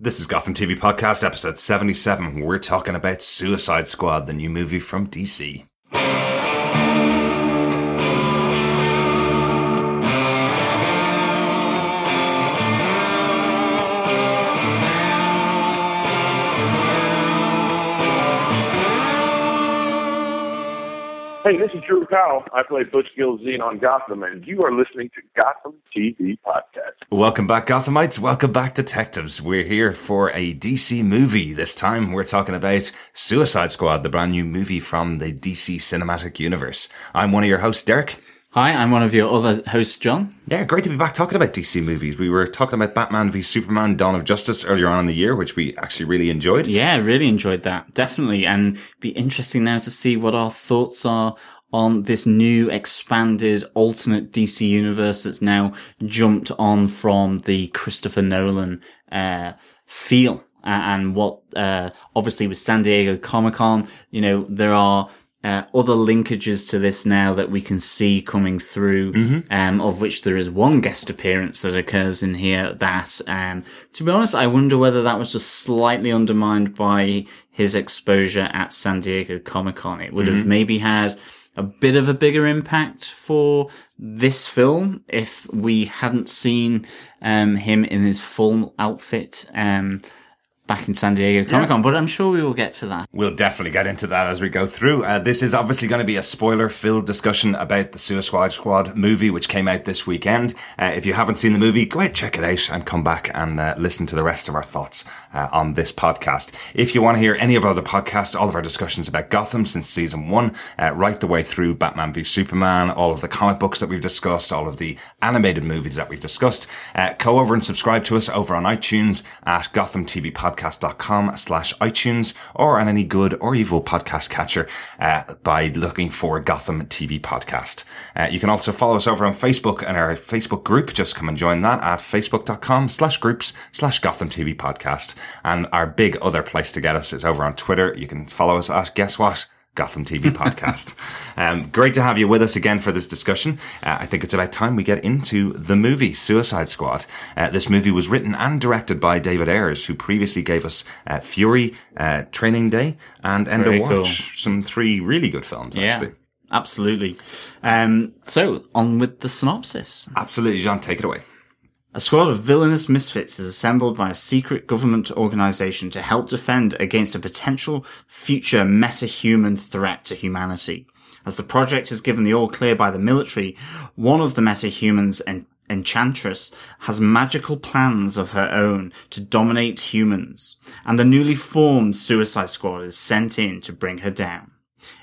This is Gotham TV Podcast, episode 77. We're talking about Suicide Squad, the new movie from DC. Hey, this is Drew Powell. I play Butch Gilzean on Gotham, and you are listening to Gotham TV Podcast. Welcome back, Gothamites. Welcome back, detectives. We're here for a DC movie. This time we're talking about Suicide Squad, the brand new movie from the DC cinematic universe. I'm one of your hosts, Derek. Hi, I'm one of your other hosts, John. Yeah, great to be back talking about DC movies. We were talking about Batman v Superman Dawn of Justice earlier on in the year, which we actually really enjoyed. Yeah, really enjoyed that. Definitely. And be interesting now to see what our thoughts are on this new expanded alternate DC universe that's now jumped on from the Christopher Nolan, uh, feel. and what, uh, obviously with San Diego Comic Con, you know, there are, uh, other linkages to this now that we can see coming through, um, of which there is one guest appearance that occurs in here that, um, to be honest, I wonder whether that was just slightly undermined by his exposure at San Diego Comic Con. It would have maybe had a bit of a bigger impact for this film if we hadn't seen, um, him in his full outfit, um, back in San Diego Comic Con, but I'm sure we will get to that. We'll definitely get into that as we go through. Uh, this is obviously going to be a spoiler filled discussion about the Suicide Squad movie, which came out this weekend. Uh, if you haven't seen the movie, go ahead, check it out and come back and uh, listen to the rest of our thoughts uh, on this podcast. If you want to hear any of our other podcasts, all of our discussions about Gotham since season one, uh, right the way through Batman v Superman, all of the comic books that we've discussed, all of the animated movies that we've discussed, uh, go over and subscribe to us over on iTunes at gothamtvpodcast.com slash iTunes or on any good or evil podcast catcher uh, by looking for Gotham TV Podcast. Uh, you can also follow us over on Facebook and our Facebook group. Just come and join that at facebook.com slash groups slash Gotham TV Podcast. And our big other place to get us is over on Twitter. You can follow us at guess what? Gotham TV podcast. um, great to have you with us again for this discussion. Uh, I think it's about time we get into the movie Suicide Squad. Uh, this movie was written and directed by David Ayers, who previously gave us uh, Fury, uh, Training Day, and End Very of cool. Watch. Some three really good films, actually. absolutely. Um, so on with the synopsis. Absolutely, John, take it away. A squad of villainous misfits is assembled by a secret government organization to help defend against a potential future meta-human threat to humanity. As the project is given the all clear by the military, one of the meta-humans en- Enchantress has magical plans of her own to dominate humans, and the newly formed Suicide Squad is sent in to bring her down.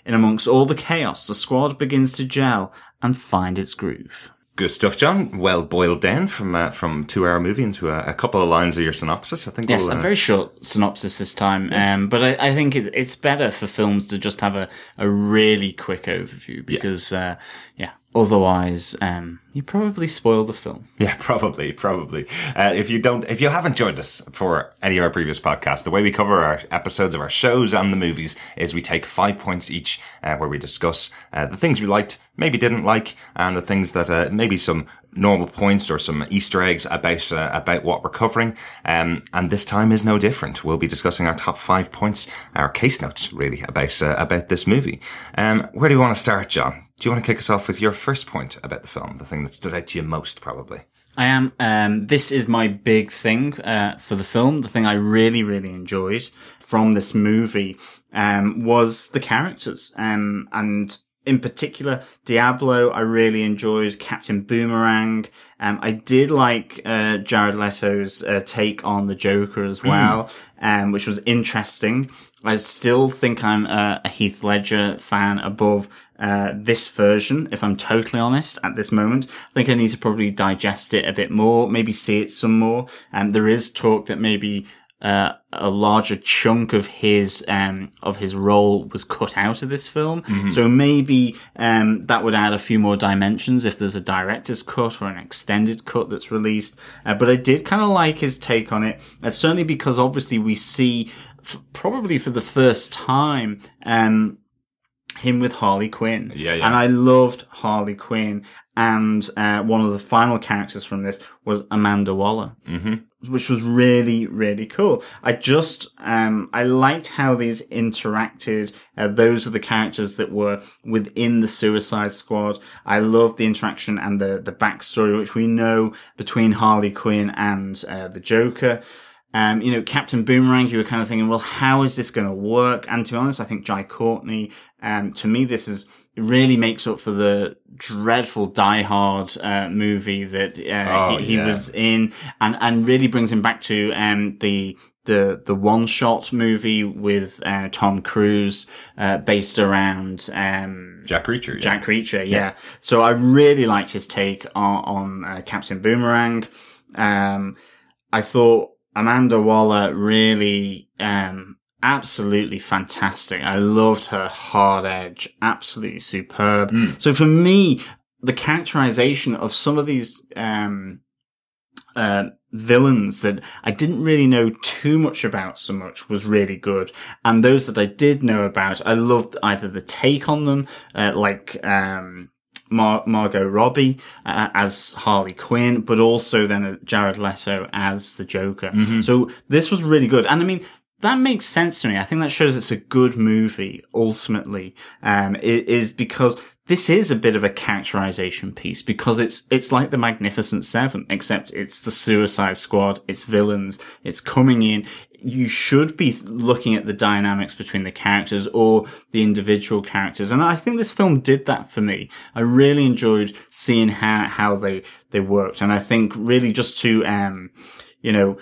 In amongst all the chaos, the squad begins to gel and find its groove. Good stuff, John. Well boiled down from uh, from two hour movie into a, a couple of lines of your synopsis. I think. Yes, we'll, a uh, very short synopsis this time. Um, but I, I think it's, it's better for films to just have a, a really quick overview because, uh, yeah, otherwise, um, you probably spoil the film. Yeah, probably, probably. Uh, if you don't, if you haven't joined us for any of our previous podcasts, the way we cover our episodes of our shows and the movies is we take five points each, uh, where we discuss uh, the things we liked, maybe didn't like, and the things that uh, maybe some normal points or some Easter eggs about uh, about what we're covering. Um, and this time is no different. We'll be discussing our top five points, our case notes, really about uh, about this movie. Um, where do you want to start, John? Do you want to kick us off with your first point about the film, the thing that stood out to you most, probably? I am. Um, this is my big thing uh, for the film. The thing I really, really enjoyed from this movie um, was the characters, um, and in particular, Diablo. I really enjoyed Captain Boomerang. Um, I did like uh, Jared Leto's uh, take on the Joker as well, um, which was interesting. I still think I'm a, Heath Ledger fan above uh, this version, if I'm totally honest, at this moment. I think I need to probably digest it a bit more, maybe see it some more. Um, there is talk that maybe uh, a larger chunk of his um, of his role was cut out of this film. So maybe um, that would add a few more dimensions if there's a director's cut or an extended cut that's released. Uh, but I did kind of like his take on it, uh, certainly because obviously we see f- probably for the first time. Um, him with Harley Quinn. Yeah, yeah. And I loved Harley Quinn. And uh, one of the final characters from this was Amanda Waller. Mm-hmm. which was really, really cool. I just, um, I liked how these interacted. Uh, those were the characters that were within the Suicide Squad. I loved the interaction and the, the backstory, which we know between Harley Quinn and, uh, the Joker. Um, you know, Captain Boomerang, you were kind of thinking, well, how is this going to work? And to be honest, I think Jai Courtney, um, to me, this is, really makes up for the dreadful Die Hard, uh, movie that, uh, Oh, he, he yeah. was in and, and really brings him back to, um, the, the, the one shot movie with, uh, Tom Cruise, uh, based around, um, Jack Reacher. yeah. Jack Reacher, yeah. So I really liked his take on, on uh, Captain Boomerang. Um, I thought Amanda Waller really, um, absolutely fantastic. I loved her hard edge, absolutely superb. So for me, the characterization of some of these, um, uh, villains that I didn't really know too much about so much was really good. And those that I did know about, I loved either the take on them, uh, like, um, Mar- Margot Robbie uh, as Harley Quinn, but also then uh, Jared Leto as the Joker. So this was really good. And I mean, that makes sense to me. I think that shows it's a good movie ultimately, um, is because this is a bit of a characterization piece because it's, it's like the Magnificent Seven, except it's the Suicide Squad, it's villains, it's coming in. You should be looking at the dynamics between the characters or the individual characters. And I think this film did that for me. I really enjoyed seeing how, how they, they worked. And I think really just to, um, you know,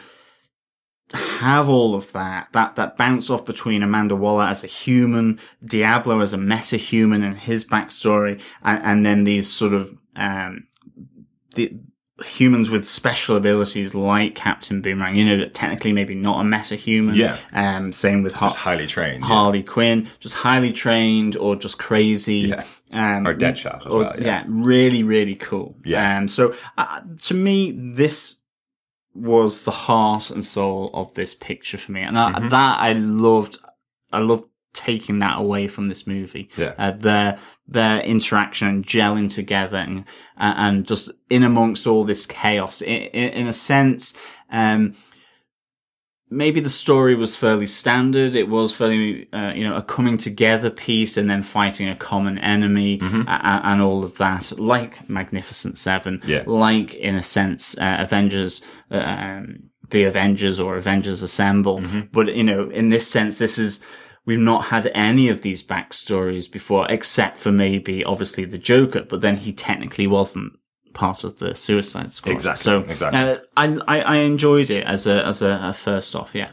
have all of that, that, that bounce off between Amanda Waller as a human, Diablo as a meta-human and his backstory, and, and then these sort of, um, the humans with special abilities like Captain Boomerang, you know, that technically maybe not a meta-human. Yeah. Um, same with Har- Just highly trained. yeah. Harley Quinn, just highly trained or just crazy. Yeah. Um, Or Deadshot as or- well. Yeah. really, really cool. Yeah. Um, so uh, to me, this was the heart and soul of this picture for me, and I, Mm-hmm. that I loved. I loved taking that away from this movie. Yeah. Uh, their their interaction and gelling together, and uh, and just in amongst all this chaos. In, in, in a sense, um, maybe the story was fairly standard. It was fairly, uh, you know, a coming together piece and then fighting a common enemy Mm-hmm. a- a- and all of that, like Magnificent Seven, Yeah. like in a sense, uh, Avengers, uh, um, the Avengers or Avengers Assemble. Mm-hmm. But, you know, in this sense, this is, we've not had any of these backstories before, except for maybe obviously the Joker, but then he technically wasn't part of the Suicide Squad. Exactly, So, exactly. uh, I, I, I enjoyed it as a, as a, a first off, yeah.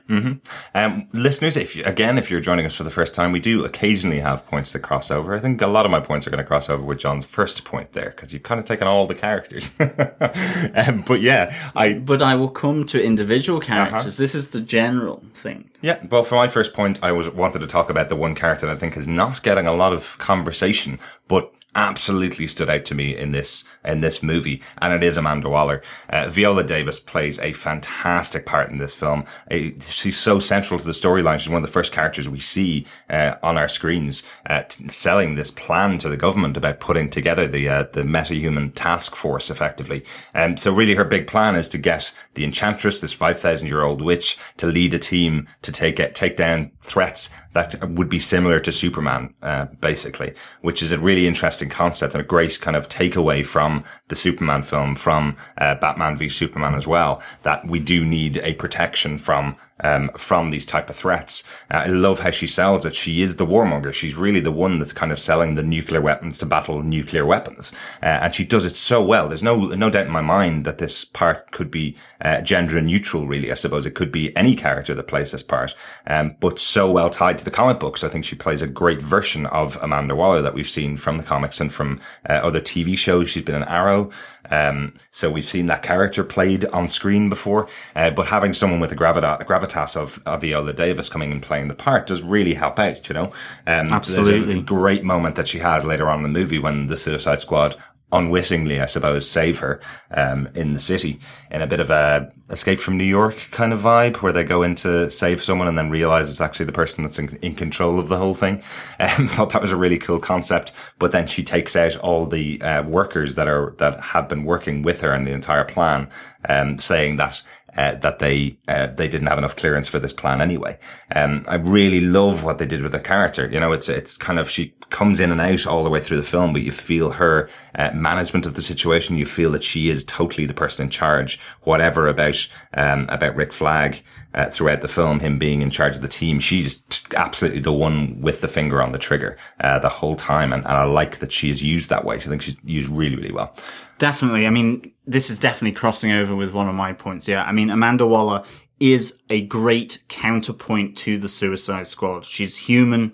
Um, listeners, if you, again, if you're joining us for the first time, we do occasionally have points that cross over. I think a lot of my points are going to cross over with John's first point there because you've kind of taken all the characters. um, but yeah, I But I will come to individual characters. Uh-huh. This is the general thing. Yeah, well, for my first point, I was wanted to talk about the one character that I think is not getting a lot of conversation, but absolutely stood out to me in this in this movie, and it is Amanda Waller. Uh, Viola Davis plays a fantastic part in this film. Uh, she's so central to the storyline. She's one of the first characters we see uh, on our screens, uh, t- selling this plan to the government about putting together the uh, the meta-human task force, effectively. Um, so really, her big plan is to get the Enchantress, this five thousand year old witch, to lead a team to take it, take down threats that would be similar to Superman, uh, basically, which is a really interesting concept and a great kind of takeaway from the Superman film, from uh, Batman v Superman as well, that we do need a protection from um, from these type of threats. Uh, I love how she sells it. She is the warmonger. She's really the one that's kind of selling the nuclear weapons to battle nuclear weapons, uh, and she does it so well. There's no no doubt in my mind that this part could be uh, gender neutral. Really, I suppose it could be any character that plays this part, um, but so well tied to the comic books. I think she plays a great version of Amanda Waller that we've seen from the comics and from uh, other TV shows. She's been in Arrow, um, so we've seen that character played on screen before. Uh, but having someone with a gravita- gravitas of, of Viola Davis coming and playing the part does really help out. You know, um, Absolutely. great moment that she has later on in the movie when the Suicide Squad unwittingly, I suppose, save her um, in the city in a bit of a escape from New York kind of vibe where they go in to save someone and then realize it's actually the person that's in, in control of the whole thing. Um, thought that was a really cool concept. But then she takes out all the uh, workers that are that have been working with her and the entire plan, um, saying that uh, that they uh, they didn't have enough clearance for this plan anyway. Um, I really love what they did with her character. You know, it's it's kind of she comes in and out all the way through the film, but you feel her uh, management of the situation. You feel that she is totally the person in charge. Whatever about um, about Rick Flag uh, throughout the film, him being in charge of the team, she's absolutely the one with the finger on the trigger uh, the whole time, and, and I like that she is used that way. I think she's used really really well. Definitely. I mean, this is definitely crossing over with one of my points. Yeah. I mean, Amanda Waller is a great counterpoint to the Suicide Squad. She's human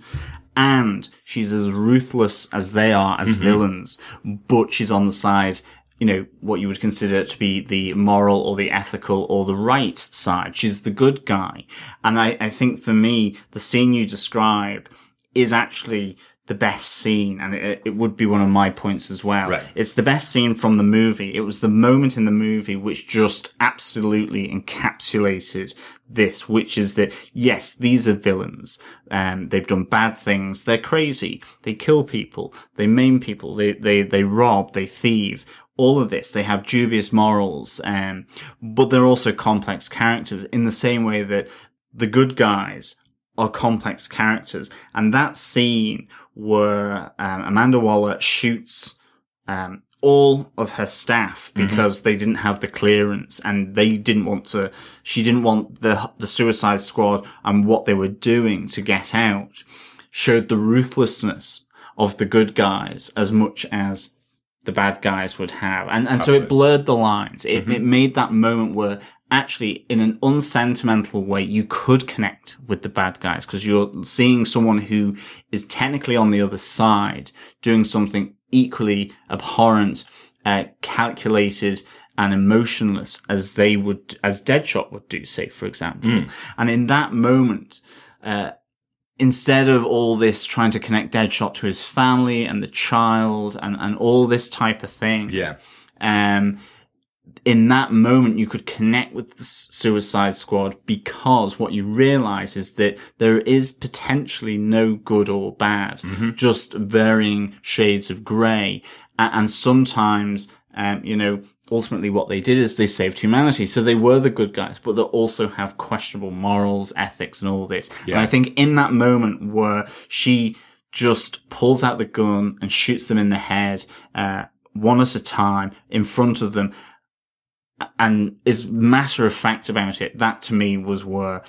and she's as ruthless as they are as mm-hmm. villains, but she's on the side you know, what you would consider to be the moral or the ethical or the right side. She's the good guy. And I, I think for me, the scene you describe is actually the best scene, and it, it, would be one of my points as well. Right. It's the best scene from the movie. It was the moment in the movie which just absolutely encapsulated this, which is that yes, these are villains. Um, they've done bad things. They're crazy. They kill people. They maim people. They they they rob. They thieve. All of this, they have dubious morals, um, but they're also complex characters in the same way that the good guys are complex characters. And that scene where um, Amanda Waller shoots um, all of her staff mm-hmm. because mm-hmm. they didn't have the clearance and they didn't want to. She didn't want the the Suicide Squad and what they were doing to get out. Showed the ruthlessness of the good guys as much as the bad guys would have. And, and so it blurred the lines. It, mm-hmm. it made that moment where actually in an unsentimental way, you could connect with the bad guys because you're seeing someone who is technically on the other side doing something equally abhorrent, uh, calculated, and emotionless as they would, as Deadshot would do, say, for example. Mm. And in that moment, uh, instead of all this trying to connect Deadshot to his family and the child and, and all this type of thing. Yeah. Um, in that moment, you could connect with the Suicide Squad because what you realize is that there is potentially no good or bad, mm-hmm. just varying shades of gray. And, sometimes, um, you know, ultimately what they did is they saved humanity. So they were the good guys, but they also have questionable morals, ethics, and all this. Yeah. And I think in that moment where she just pulls out the gun and shoots them in the head, uh, one at a time in front of them and is matter of fact about it. That to me was where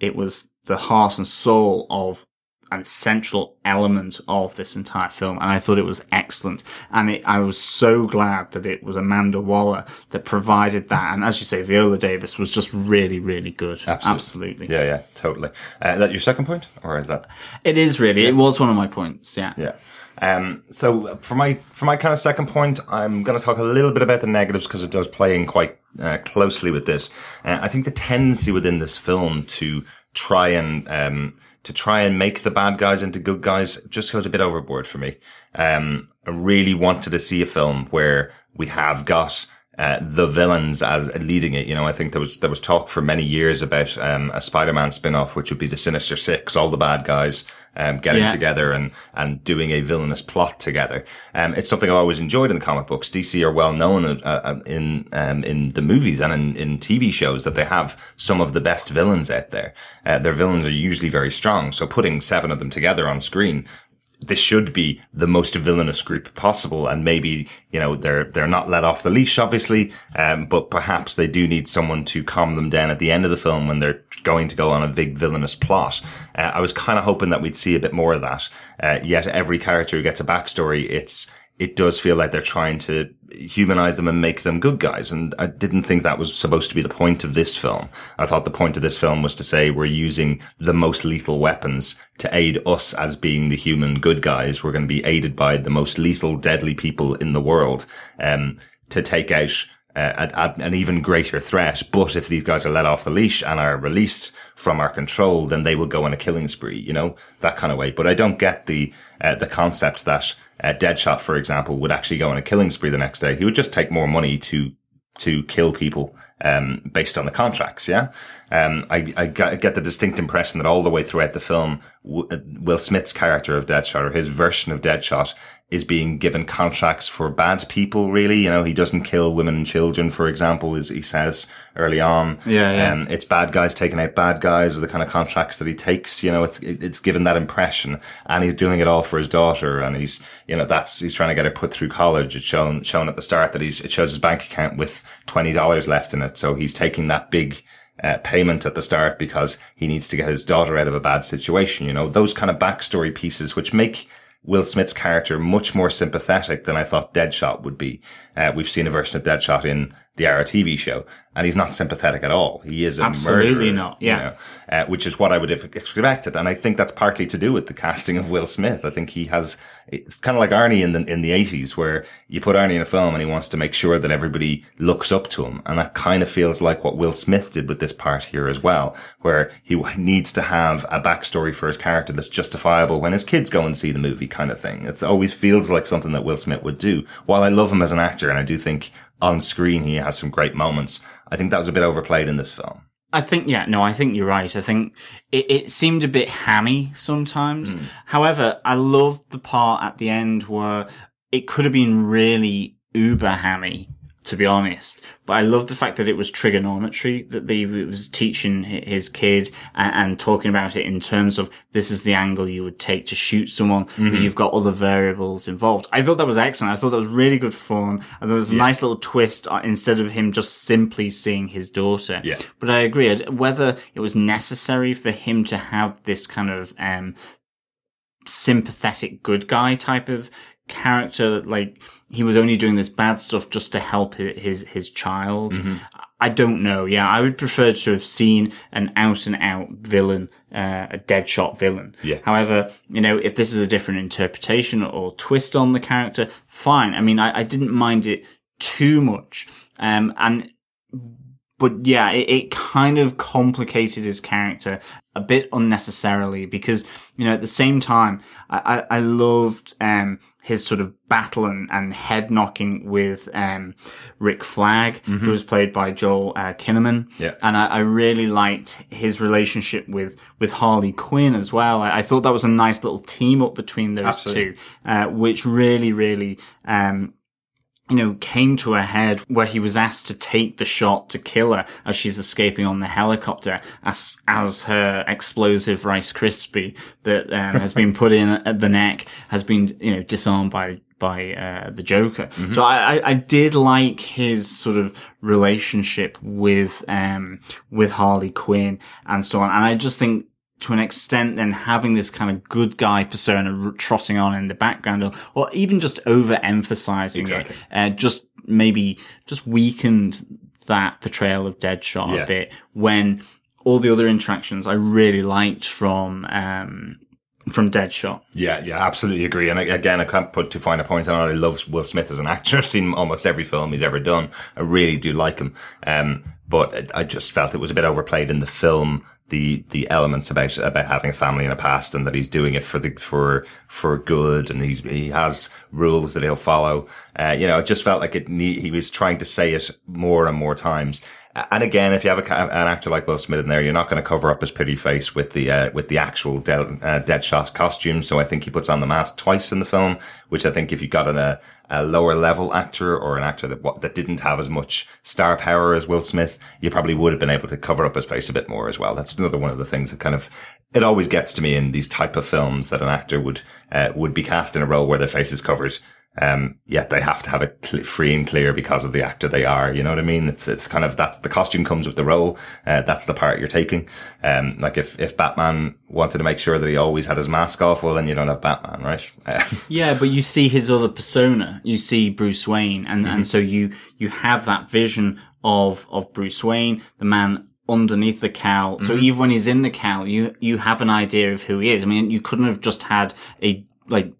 it was the heart and soul of and central element of this entire film. And I thought it was excellent. And it, I was so glad that it was Amanda Waller that provided that. And as you say, Viola Davis was just really, really good. Absolutely. Absolutely. Yeah, yeah, totally. Uh, is that your second point? Or is that? It is really. Yeah. It was one of my points. Yeah. Yeah. Um, so for my for my kind of second point, I'm going to talk a little bit about the negatives because it does play in quite uh, closely with this. Uh, I think the tendency within this film to try and um, to try and make the bad guys into good guys just goes a bit overboard for me. Um, I really wanted to see a film where we have got uh, the villains as leading it. You know, I think there was there was talk for many years about um, a Spider-Man spin-off, which would be the Sinister Six, all the bad guys um, getting yeah. together and and doing a villainous plot together. Um, it's something I've always enjoyed in the comic books. DC are well known uh, uh, in um, in the movies and in, in TV shows that they have some of the best villains out there. Uh, their villains are usually very strong, so putting seven of them together on screen this should be the most villainous group possible. And maybe, you know, they're, they're not let off the leash, obviously. Um, but perhaps they do need someone to calm them down at the end of the film when they're going to go on a big villainous plot. Uh, I was kind of hoping that we'd see a bit more of that. Uh, yet every character who gets a backstory, it's, it does feel like they're trying to humanize them and make them good guys. And I didn't think that was supposed to be the point of this film. I thought the point of this film was to say we're using the most lethal weapons to aid us as being the human good guys. We're going to be aided by the most lethal, deadly people in the world, um, to take out uh, an even greater threat. But if these guys are let off the leash and are released from our control, then they will go on a killing spree, you know, that kind of way. But I don't get the, uh, the concept that uh, Deadshot, for example, would actually go on a killing spree the next day. He would just take more money to to kill people um, based on the contracts. Yeah, um, I, I, get the distinct impression that all the way throughout the film, uh, Will Smith's character of Deadshot or his version of Deadshot is being given contracts for bad people, really. You know, he doesn't kill women and children, for example, as he says early on. Yeah, yeah. Um, it's bad guys taking out bad guys are the kind of contracts that he takes. You know, it's, it's given that impression and he's doing it all for his daughter. And he's, you know, that's, he's trying to get her put through college. It's shown, shown at the start that he's, it shows his bank account with $20 left in it. So he's taking that big, uh, payment at the start because he needs to get his daughter out of a bad situation. You know, those kind of backstory pieces, which make Will Smith's character much more sympathetic than I thought Deadshot would be. Uh, we've seen a version of Deadshot in the Arrow TV show, and he's not sympathetic at all. He is a Absolutely murderer, not, yeah. you know, uh, which is what I would have expected. And I think that's partly to do with the casting of Will Smith. I think he has, it's kind of like Arnie in the, in the 80s where you put Arnie in a film and he wants to make sure that everybody looks up to him. And that kind of feels like what Will Smith did with this part here as well, where he needs to have a backstory for his character that's justifiable when his kids go and see the movie kind of thing. It always feels like something that Will Smith would do. While I love him as an actor and I do think on screen he has some great moments, I think that was a bit overplayed in this film. I think, yeah, no, I think you're right. I think it, it seemed a bit hammy sometimes. Hmm. However, I loved the part at the end where it could have been really uber hammy, to be honest. But I love the fact that it was trigonometry that they was teaching his kid and, and talking about it in terms of this is the angle you would take to shoot someone, but you've got other variables involved. I thought that was excellent. I thought that was really good fun. And there was a nice little twist uh, instead of him just simply seeing his daughter. Yeah. But I agree. Whether it was necessary for him to have this kind of um, sympathetic good guy type of character, like he was only doing this bad stuff just to help his his child. I don't know. Yeah, I would prefer to have seen an out and out villain, uh, a dead shot villain. Yeah. However, you know, if this is a different interpretation or twist on the character, fine. I mean, I, I didn't mind it too much. Um, and but yeah, it, it kind of complicated his character a bit unnecessarily because, you know, at the same time, I, I, I loved, um, his sort of battle and, and head knocking with, um, Rick Flag, who was played by Joel, uh, Kinnaman. Yeah. And I, I really liked his relationship with, with Harley Quinn as well. I, I thought that was a nice little team up between those Absolutely. two, uh, which really, really, um, you know, came to a head where he was asked to take the shot to kill her as she's escaping on the helicopter as, as her explosive Rice Krispie that um, has been put in at the neck has been, you know, disarmed by, by, uh, the Joker. So I, I, I did like his sort of relationship with, um, with Harley Quinn and so on. And I just think to an extent then having this kind of good guy persona trotting on in the background or, or even just overemphasizing Exactly. it, uh, just maybe just weakened that portrayal of Deadshot Yeah. a bit when all the other interactions I really liked from, um, from Deadshot. Yeah, yeah, absolutely agree. And again, I can't put too fine a point on it. I love Will Smith as an actor. I've seen almost every film he's ever done. I really do like him. Um, but I I just felt it was a bit overplayed in the film. The, the elements about, about having a family in a past and that he's doing it for the, for, for good and he's, he has rules that he'll follow. Uh, you know, it just felt like it, he was trying to say it more and more times. And again, if you have a, an actor like Will Smith in there, you're not going to cover up his pretty face with the uh, with the actual dead, uh, Deadshot costume. So I think he puts on the mask twice in the film, which I think if you got an, a, a lower level actor or an actor that that didn't have as much star power as Will Smith, you probably would have been able to cover up his face a bit more as well. That's another one of the things that kind of it always gets to me in these type of films that an actor would uh, would be cast in a role where their face is covered. Um, yet they have to have it cl- free and clear because of the actor they are. You know what I mean? It's, it's kind of, that's the costume comes with the role. Uh, that's the part you're taking. Um, like if, if Batman wanted to make sure that he always had his mask off, well, then you don't have Batman, right? Yeah, but you see his other persona. You see Bruce Wayne, and, and so you you have that vision of of Bruce Wayne, the man underneath the cowl. So even when he's in the cowl, you you have an idea of who he is. I mean, you couldn't have just had a like.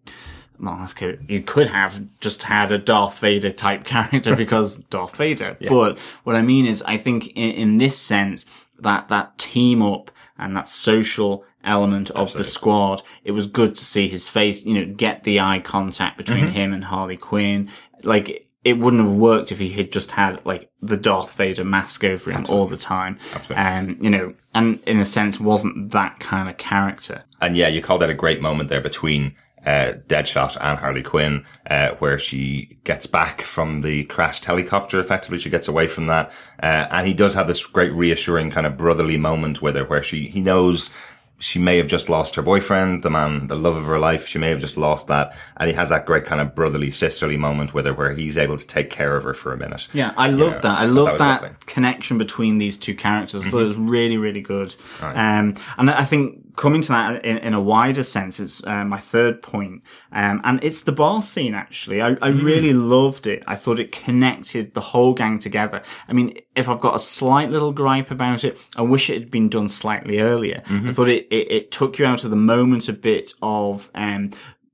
Well. You could have just had a Darth Vader type character because Darth Vader. But what I mean is, I think in, in this sense, that, that team up and that social element of the squad, it was good to see his face, you know, get the eye contact between him and Harley Quinn. Like, it wouldn't have worked if he had just had like the Darth Vader mask over him all the time. Absolutely. Um, you know, and in a sense wasn't that kind of character. And yeah, you called out a great moment there between uh, Deadshot and Harley Quinn, uh, where she gets back from the crashed helicopter. Effectively, she gets away from that, uh, and he does have this great reassuring kind of brotherly moment with her, where she he knows she may have just lost her boyfriend, the man, the love of her life. She may have just lost that. And he has that great kind of brotherly, sisterly moment with her where he's able to take care of her for a minute. Yeah, I love that. I love that, that connection between these two characters. Mm-hmm. it was really, really good. Right. Um, and I think coming to that in, in a wider sense, it's uh, my third point, um, and it's the bar scene. Actually, I, I mm. really loved it. I thought it connected the whole gang together. I mean, if I've got a slight little gripe about it, I wish it had been done slightly earlier. Mm-hmm. I thought it, it, it took you out of the moment a bit of um,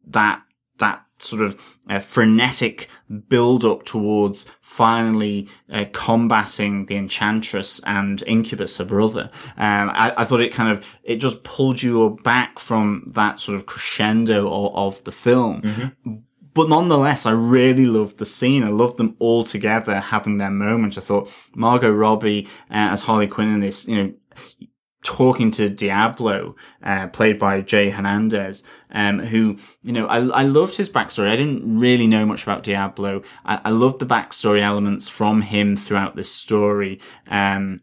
that that sort of uh, frenetic build up towards finally uh, combating the enchantress and incubus her brother um, I, I, thought it kind of it just pulled you back from that sort of crescendo of, of the film mm-hmm. But nonetheless, I really loved the scene. I loved them all together having their moment. I thought Margot Robbie uh, as Harley Quinn in this, you know, talking to Diablo, uh, played by Jay Hernandez, um, who, you know, I, I loved his backstory. I didn't really know much about Diablo. I, I loved the backstory elements from him throughout this story. Um,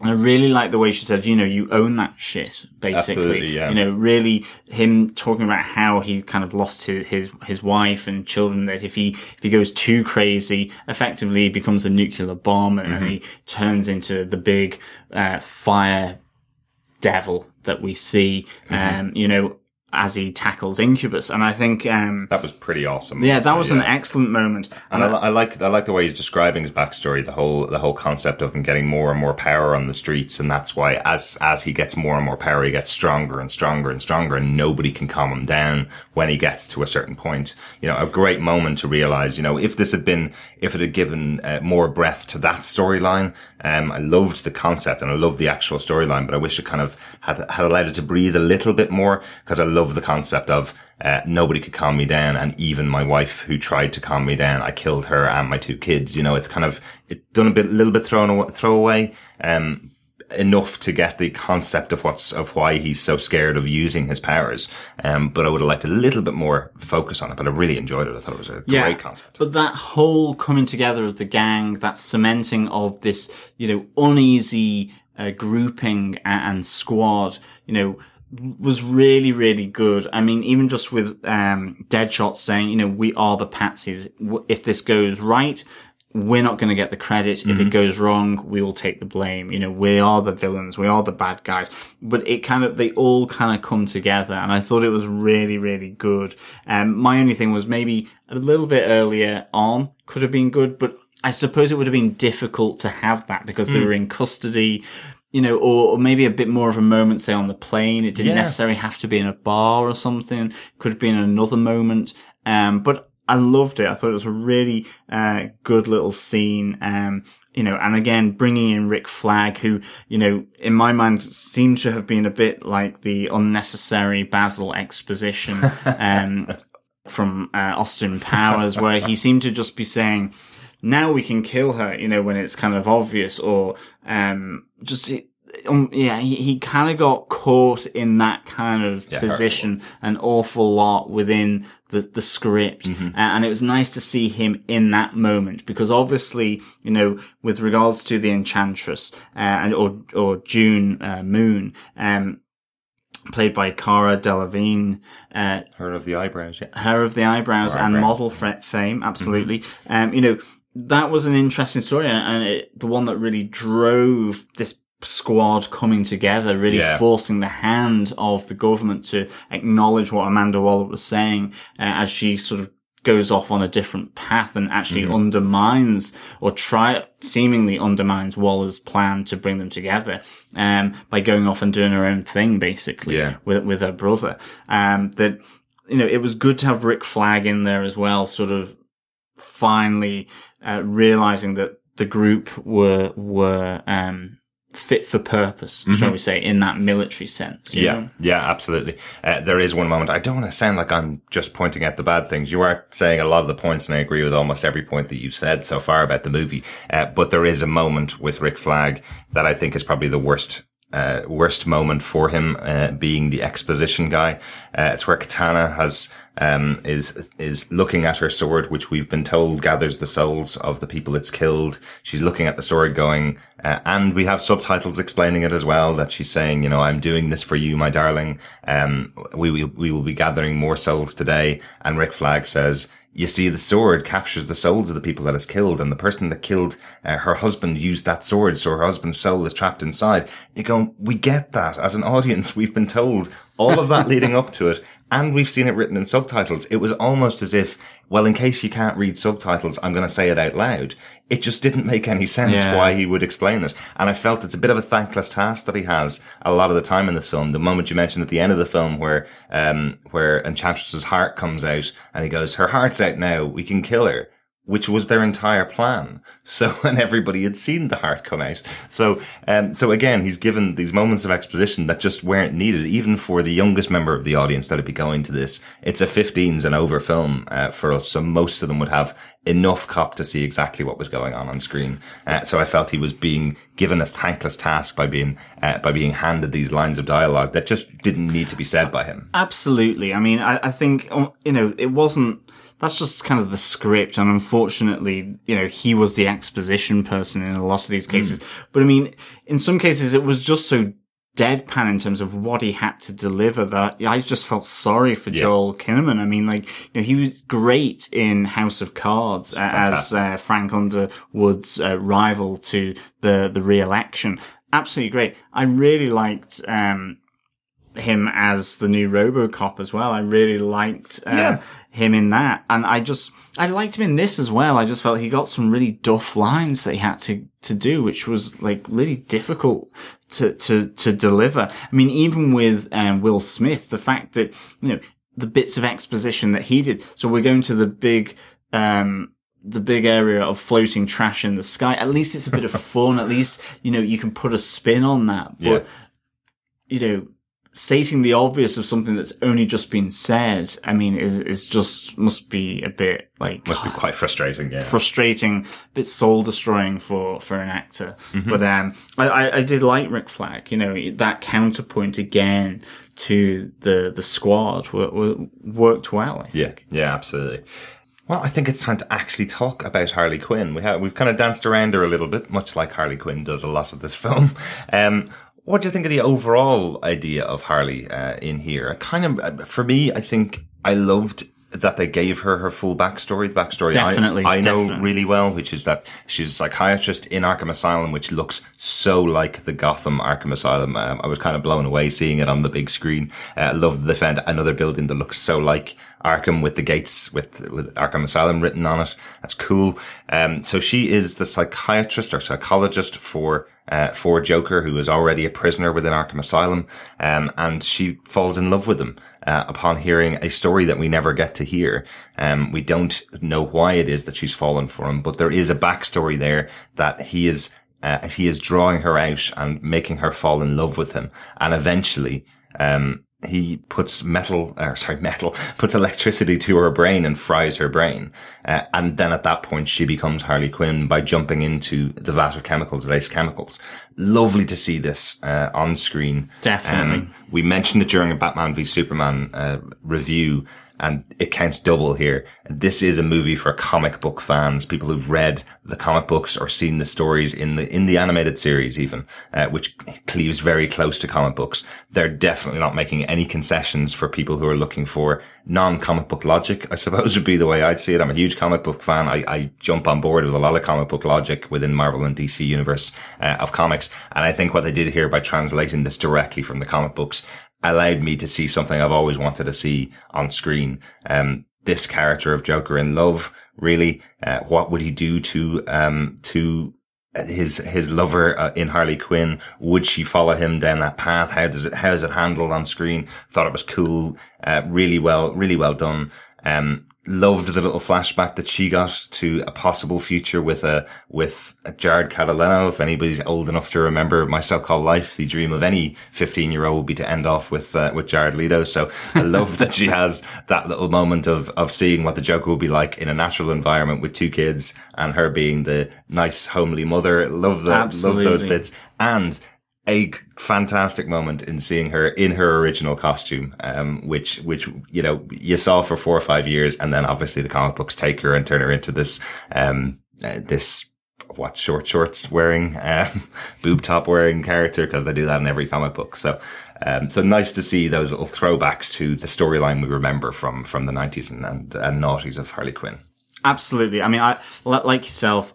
and I really like the way she said, you know, you own that shit, basically. Yeah. You know, really him talking about how he kind of lost his, his, his wife and children, that if he, if he goes too crazy, effectively he becomes a nuclear bomb and mm-hmm. he turns into the big, uh, fire devil that we see. Mm-hmm. Um, you know, as he tackles Incubus, and I think um, that was pretty awesome. Yeah, that was yeah. an excellent moment, and, and I, I, like I like the way he's describing his backstory, the whole the whole concept of him getting more and more power on the streets, and that's why as as he gets more and more power, he gets stronger and stronger and stronger, and nobody can calm him down when he gets to a certain point. You know, a great moment to realize, you know, if this had been if it had given uh, more breadth to that storyline, um, I loved the concept and I loved the actual storyline, but I wish it kind of had had allowed it to breathe a little bit more because I love love the concept of uh, nobody could calm me down, and even my wife who tried to calm me down, I killed her and my two kids. You know, it's kind of it done a bit, a little bit thrown away, throw away, um, enough to get the concept of what's of why he's so scared of using his powers. Um, but I would have liked a little bit more focus on it. But I really enjoyed it. I thought it was a yeah, great concept. But that whole coming together of the gang, that cementing of this, you know, uneasy uh, grouping and, and squad, you know was really, really good. I mean, even just with um, Deadshot saying, you know, we are the patsies. If this goes right, we're not going to get the credit. Mm-hmm. If it mm-hmm. goes wrong, we will take the blame. You know, we are the villains. We are the bad guys. But it kind of, they all kind of come together. And I thought it was really, really good. Um, my only thing was maybe a little bit earlier on could have been good, but I suppose it would have been difficult to have that because mm. they were in custody you know, or, or, maybe a bit more of a moment, say on the plane. It didn't yeah. necessarily have to be in a bar or something. Could have been another moment. Um, but I loved it. I thought it was a really, uh, good little scene. Um, you know, and again, bringing in Rick Flag, who, you know, in my mind seemed to have been a bit like the unnecessary Basil exposition, um, from, uh, Austin Powers, where he seemed to just be saying, now we can kill her, you know, when it's kind of obvious or, um, just, um, yeah, he, he kind of got caught in that kind of yeah, position an awful lot within the, the script. Mm-hmm. Uh, and it was nice to see him in that moment because obviously, you know, with regards to the Enchantress, uh, and, or, or June, uh, Moon, um, played by Cara Delevingne. Uh, her of the eyebrows, yeah. Her of the eyebrows and model fame, absolutely. Mm-hmm. Um, you know, that was an interesting story and it, the one that really drove this squad coming together, really yeah. forcing the hand of the government to acknowledge what Amanda Waller was saying uh, as she sort of goes off on a different path and actually mm-hmm. undermines or try seemingly undermines Waller's plan to bring them together um, by going off and doing her own thing basically yeah. with with her brother. Um, that you know it was good to have Rick Flag in there as well, sort of finally uh, realizing that the group were were um, fit for purpose, mm-hmm. shall we say, in that military sense. yeah, know? yeah, absolutely. Uh, there is one moment. I don't want to sound like I'm just pointing at the bad things. You are saying a lot of the points, and I agree with almost every point that you've said so far about the movie. Uh, but there is a moment with Rick Flag that I think is probably the worst uh, worst moment for him uh, being the exposition guy. Uh, it's where Katana has um, is is looking at her sword, which we've been told gathers the souls of the people it's killed. She's looking at the sword, going, uh, and we have subtitles explaining it as well. That she's saying, you know, I'm doing this for you, my darling. Um, we will we will be gathering more souls today. And Rick Flag says, you see the sword captures the souls of the people that killed and the person that killed uh, her husband used that sword so her husband's soul is trapped inside. You go we get that. As an audience we've been told all of that leading up to it and we've seen it written in subtitles it was almost as if well in case you can't read subtitles i'm going to say it out loud. It just didn't make any sense Yeah. why he would explain it. And i felt it's a bit of a thankless task that he has a lot of the time in this film. The moment you mentioned at the end of the film where um where enchantress's heart comes out and he goes her heart's out now. We can kill her which was their entire plan. So, and everybody had seen the heart come out. So, um, so again, he's given these moments of exposition that just weren't needed, even for the youngest member of the audience that'd be going to this. It's a 15s and over film, uh, for us. So most of them would have enough cop to see exactly what was going on on screen. Uh, so I felt he was being given a thankless task by being, uh, by being handed these lines of dialogue that just didn't need to be said by him. Absolutely. I mean, I, I think, um, you know, it wasn't, that's just kind of the script. And unfortunately, you know, he was the exposition person in a lot of these cases. But I mean, in some cases, it was just so deadpan in terms of what he had to deliver that I just felt sorry for Joel Kinnaman. I mean, like, you know, he was great in House of Cards uh, as uh, Frank Underwood's uh, rival to the, the re-election. Absolutely great. I really liked, um, him as the new RoboCop as well. I really liked uh, Yeah. him in that, and I just I liked him in this as well. I just felt he got some really duff lines that he had to to do, which was like really difficult to to to deliver. I mean, even with um, Will Smith, the fact that you know the bits of exposition that he did. So we're going to the big. Um, the big area of floating trash in the sky. At least it's a bit of fun. At least, you know, you can put a spin on that. But, Yeah. you know, stating the obvious of something that's only just been said, I mean, is is just must be a bit like Must be quite frustrating. Yeah. frustrating, a bit soul destroying for for an actor. Mm-hmm. But um, I, I did like Rick Flag. You know, that counterpoint again to the the squad wo- wo- worked well. I Yeah, yeah, absolutely. Well, I think it's time to actually talk about Harley Quinn. We have we've kind of danced around her a little bit, much like Harley Quinn does a lot of this film. Um, what do you think of the overall idea of Harley uh, in here? I kind of, uh, for me, I think I loved that they gave her her full backstory. The backstory I- Definitely, I, know definitely. really well, which is that she's a psychiatrist in Arkham Asylum, which looks so like the Gotham Arkham Asylum. Um, I was kind of blown away seeing it on the big screen. Uh, I love they found another building that looks so like Arkham with the gates with, with Arkham Asylum written on it. That's cool. Um, so she is the psychiatrist or psychologist for uh, for Joker, who is already a prisoner within Arkham Asylum, um, and she falls in love with him uh, upon hearing a story that we never get to hear. Um, we don't know why it is that she's fallen for him, but there is a backstory there that he is uh, he is drawing her out and making her fall in love with him, and eventually. Um, he puts metal, or sorry, metal, puts electricity to her brain and fries her brain. Uh, and then at that point, she becomes Harley Quinn by jumping into the vat of chemicals at Ace Chemicals. Lovely to see this, uh, on screen. Definitely. Um, we mentioned it during a Batman v Superman, uh, review. And it counts double here. This is a movie for comic book fans, people who've read the comic books or seen the stories in the in the animated series, even uh, which cleaves very close to comic books. They're definitely not making any concessions for people who are looking for non-comic book logic. I suppose would be the way I'd see it. I'm a huge comic book fan. I, I jump on board with a lot of comic book logic within Marvel and DC universe uh, of comics, and I think what they did here by translating this directly from the comic books allowed me to see something I've always wanted to see on screen. Um, this character of Joker in love, really, uh, what would he do to, um, to his, his lover uh, in Harley Quinn? Would she follow him down that path? How does it, how is it handled on screen? Thought it was cool, uh, really well, really well done. Um, loved the little flashback that she got to a possible future with a with a Jared Catalano. If anybody's old enough to remember My So-Called Life, the dream of any 15 year old would be to end off with uh, with Jared Leto. So I love that she has that little moment of of seeing what the Joker will be like in a natural environment with two kids and her being the nice homely mother. Love that. Love those bits and a fantastic moment in seeing her in her original costume, um, which, which, you know, you saw for four or five years. And then obviously the comic books take her and turn her into this, um, uh, this, what short shorts wearing, um, boob top wearing character because they do that in every comic book. So, um, so nice to see those little throwbacks to the storyline we remember from, from the nineties and, and, and noughties of Harley Quinn. Absolutely. I mean, I, like yourself,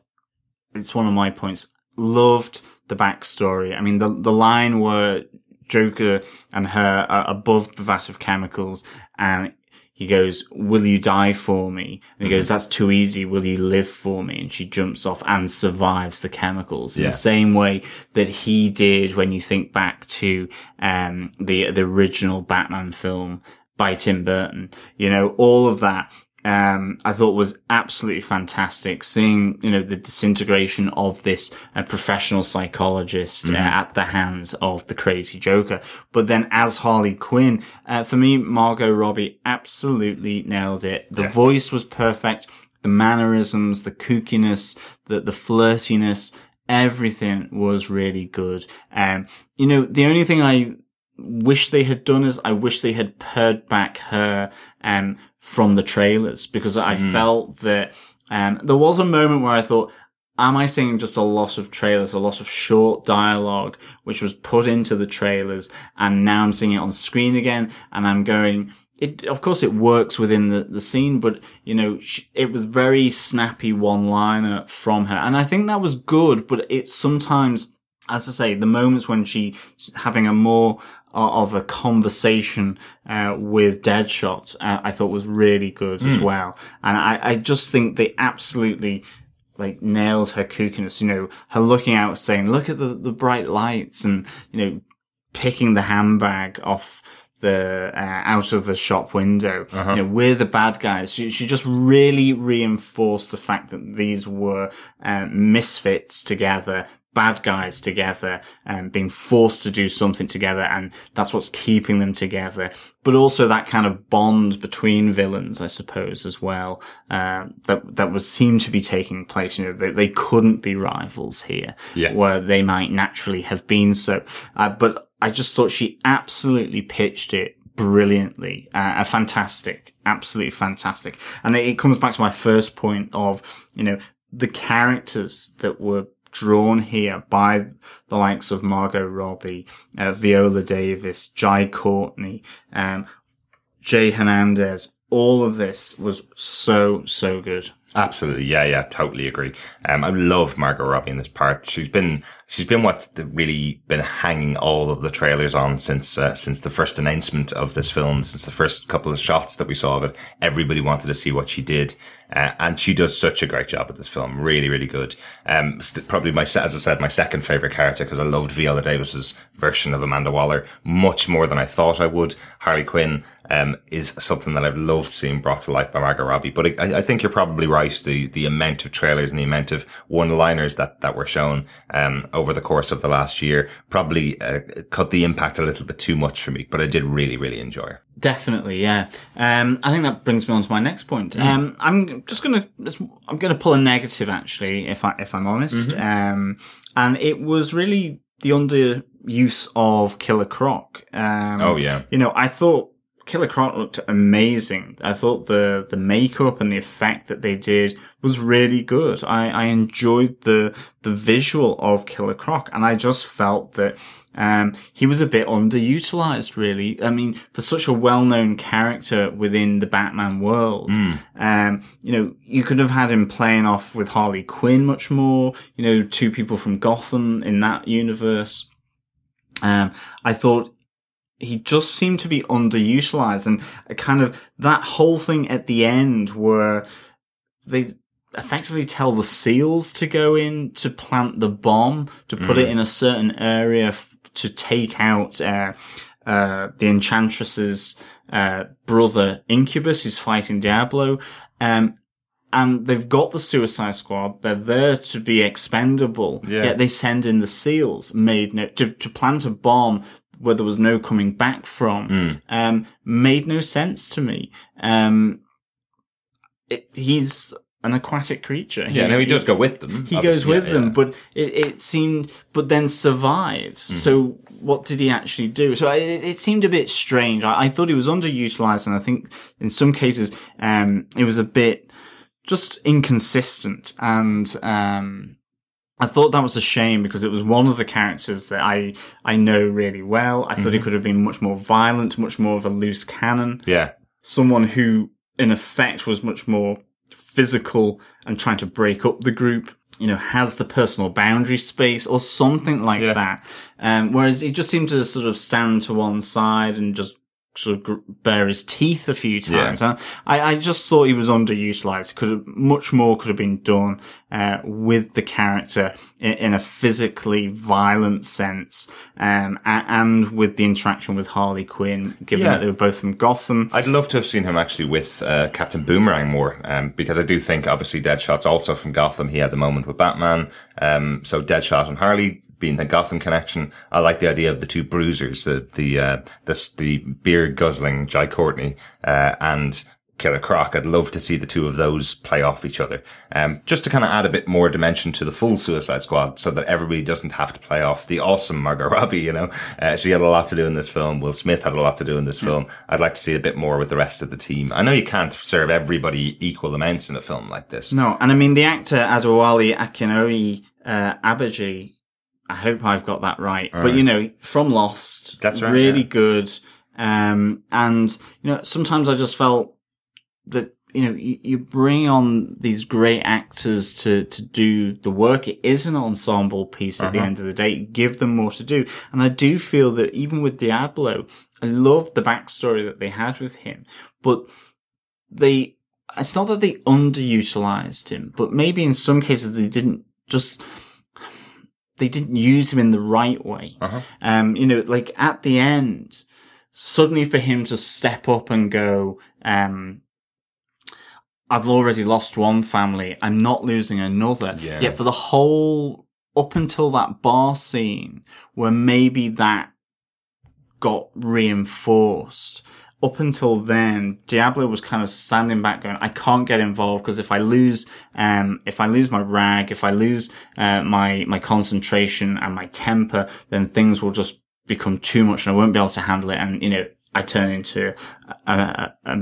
it's one of my points. Loved the backstory. I mean, the the line where Joker and her are above the vat of chemicals, and he goes, "Will you die for me?" And he goes, "That's too easy. Will you live for me?" And she jumps off and survives the chemicals in Yeah. the same way that he did when you think back to um, the the original Batman film by Tim Burton. You know, all of that um, I thought was absolutely fantastic. Seeing, you know, the disintegration of this uh, professional psychologist uh, at the hands of the crazy Joker. But then as Harley Quinn, uh, for me, Margot Robbie absolutely nailed it. The Yeah. voice was perfect. The mannerisms, the kookiness, the, the flirtiness, everything was really good. Um, you know, the only thing I wish they had done is I wish they had pared back her um from the trailers because I felt that um there was a moment where I thought am I seeing just a lot of trailers, a lot of short dialogue which was put into the trailers and now I'm seeing it on screen again and I'm going it, of course, it works within the, the scene, but you know, sh- it was very snappy one liner from her. And I think that was good, but it sometimes, as I say, the moments when she's having a more of a conversation uh, with Deadshot, uh, I thought was really good as well. And I, I just think they absolutely like nailed her kookiness, you know, her looking out saying, look at the, the bright lights and, you know, picking the handbag off the uh, out of the shop window. You know, we're the bad guys. She, she just really reinforced the fact that these were um, misfits together. Bad guys together and being forced to do something together, and that's what's keeping them together. But also that kind of bond between villains, I suppose, as well. Uh, that that was seemed to be taking place. You know, they, they couldn't be rivals here, Yeah. where they might naturally have been so. Uh, but I just thought she absolutely pitched it brilliantly, uh, fantastic, absolutely fantastic. And it, it comes back to my first point of, you know, the characters that were drawn here by the likes of Margot Robbie, uh, Viola Davis, Jai Courtney, um, Jay Hernandez. All of this was so, so good. Absolutely, yeah, yeah, totally agree. Um, I love Margot Robbie in this part. She's been, she's been what's really been hanging all of the trailers on since, uh, since the first announcement of this film, since the first couple of shots that we saw of it. Everybody wanted to see what she did. Uh, and she does such a great job at this film. Really, really good. Um, st- probably my, as I said, my second favorite character because I loved Viola Davis's version of Amanda Waller much more than I thought I would. Harley Quinn, um, is something that I've loved seeing brought to life by Margot Robbie. But I, I think you're probably right. The, the amount of trailers and the amount of one-liners that, that were shown, um, over the course of the last year probably, uh, cut the impact a little bit too much for me, but I did really, really enjoy her. Definitely, yeah. Um, I think that brings me on to my next point. Um, I'm just gonna, I'm gonna pull a negative actually, if I, if I'm honest. Um, and it was really the underuse of Killer Croc. Um, Oh, yeah. You know, I thought Killer Croc looked amazing. I thought the, the makeup and the effect that they did was really good. I, I enjoyed the, the visual of Killer Croc and I just felt that, um, he was a bit underutilized, really. I mean, for such a well-known character within the Batman world, um, you know, you could have had him playing off with Harley Quinn much more, you know, two people from Gotham in that universe. Um, I thought he just seemed to be underutilized and a kind of that whole thing at the end where they effectively tell the seals to go in to plant the bomb to put it in a certain area f- to take out uh, uh, the enchantress's uh, brother incubus who's fighting diablo um, and they've got the Suicide Squad. They're there to be expendable. Yeah. Yet they send in the SEALs made no, to, to plant a bomb where there was no coming back from. Um, made no sense to me. Um, it, he's an aquatic creature. Yeah, no, he does go with them. He goes with yeah, them, yeah. but it, it seemed, but then survives. Mm-hmm. So what did he actually do? So it, it seemed a bit strange. I, I thought he was underutilized, and I think in some cases, um, it was a bit just inconsistent. And um, I thought that was a shame because it was one of the characters that I I know really well. I Mm-hmm. thought he could have been much more violent, much more of a loose cannon yeah, someone who in effect was much more physical and trying to break up the group you know has the personal boundary space or something like Yeah. that um whereas he just seemed to sort of stand to one side and just sort of bare his teeth a few times And I, I just thought he was underutilized. Could have much more could have been done uh, with the character in, in a physically violent sense um and with the interaction with harley quinn given Yeah. that they were both from gotham. I'd love to have seen him actually with uh, Captain Boomerang more, um, because I do think obviously Deadshot's also from Gotham. He had the moment with Batman, um, so Deadshot and Harley being the Gotham connection. I like the idea of the two bruisers, the the uh, the, the beer guzzling Jai Courtney uh, and Killer Croc. I'd love to see the two of those play off each other, um, just to kind of add a bit more dimension to the full Suicide Squad, so that everybody doesn't have to play off the awesome Margot Robbie. You know, uh, she had a lot to do in this film. Will Smith had a lot to do in this film. I'd like to see a bit more with the rest of the team. I know you can't serve everybody equal amounts in a film like this. No, and I mean the actor Adewale Akinoi uh, Abaji. I hope I've got that right, but you know, from Lost, That's right, really yeah. good. Um, and you know, sometimes I just felt that you know you, you bring on these great actors to to do the work. It is an ensemble piece at the Uh-huh. end of the day. Give them more to do, and I do feel that even with Diablo, I loved the backstory that they had with him, but they it's not that they underutilized him, but maybe in some cases they didn't just they didn't use him in the right way. Uh-huh. Um, you know, like at the end, suddenly for him to step up and go, um, I've already lost one family. I'm not losing another. Yeah. Yet for the whole, up until that bar scene where maybe that got reinforced. Up until then, Diablo was kind of standing back going, I can't get involved because if I lose, um, if I lose my rag, if I lose, uh, my, my concentration and my temper, then things will just become too much and I won't be able to handle it. And, you know, I turn into a, a, a,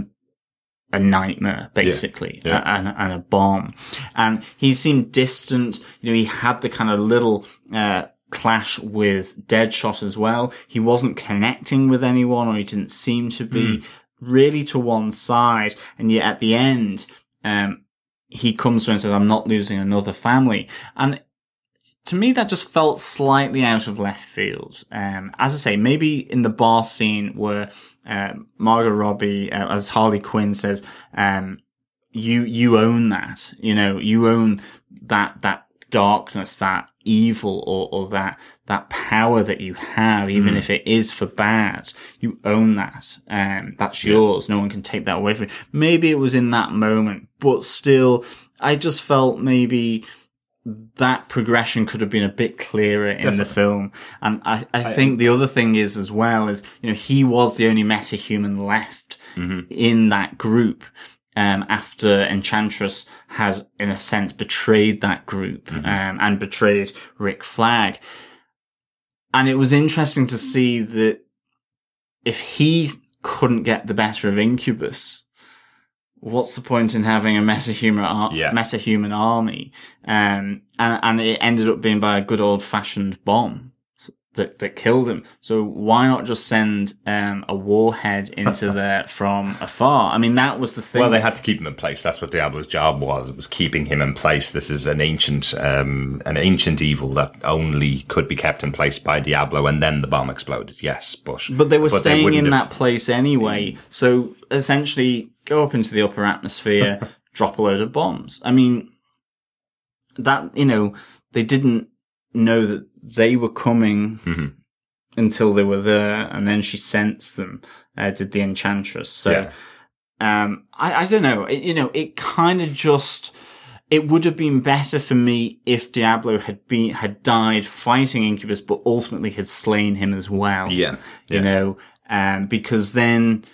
a nightmare, basically, Yeah. a- And, and a bomb. And he seemed distant. You know, he had the kind of little, uh, clash with Deadshot as well. He wasn't connecting with anyone or he didn't seem to be really to one side. And yet at the end, um, he comes to and says, I'm not losing another family. And to me, that just felt slightly out of left field. Um, as I say, maybe in the bar scene where um, Margot Robbie, uh, as Harley Quinn says, um, you you own that. You know, you own that that darkness, that evil, or or that that power that you have, even if it is for bad. You own that. Um, that's yours. No one can take that away from you. Maybe it was in that moment, but still, I just felt maybe that progression could have been a bit clearer in the film. And I, I think the other thing is as well is, you know, he was the only metahuman left in that group. Um, after Enchantress has, in a sense, betrayed that group, um, and betrayed Rick Flag. And it was interesting to see that if he couldn't get the better of Incubus, what's the point in having a metahuman, ar- Yeah. metahuman army? Um, and, and it ended up being by a good old fashioned bomb that, that killed him. So why not just send, um, a warhead into there from afar? I mean, that was the thing. Well, they had to keep him in place. That's what Diablo's job was. It was keeping him in place. This is an ancient, um, an ancient evil that only could be kept in place by Diablo, and then the bomb exploded. Yes, but But they were staying wouldn't in have- that place anyway. So essentially, go up into the upper atmosphere, drop a load of bombs. I mean, that, you know, they didn't know that they were coming Mhm. until they were there, and then she sensed them, uh, did the Enchantress. So, Yeah. um, I, I don't know. It, you know, it kind of just, it would have been better for me if Diablo had been, had died fighting Incubus, but ultimately had slain him as well Yeah, you know, um, because then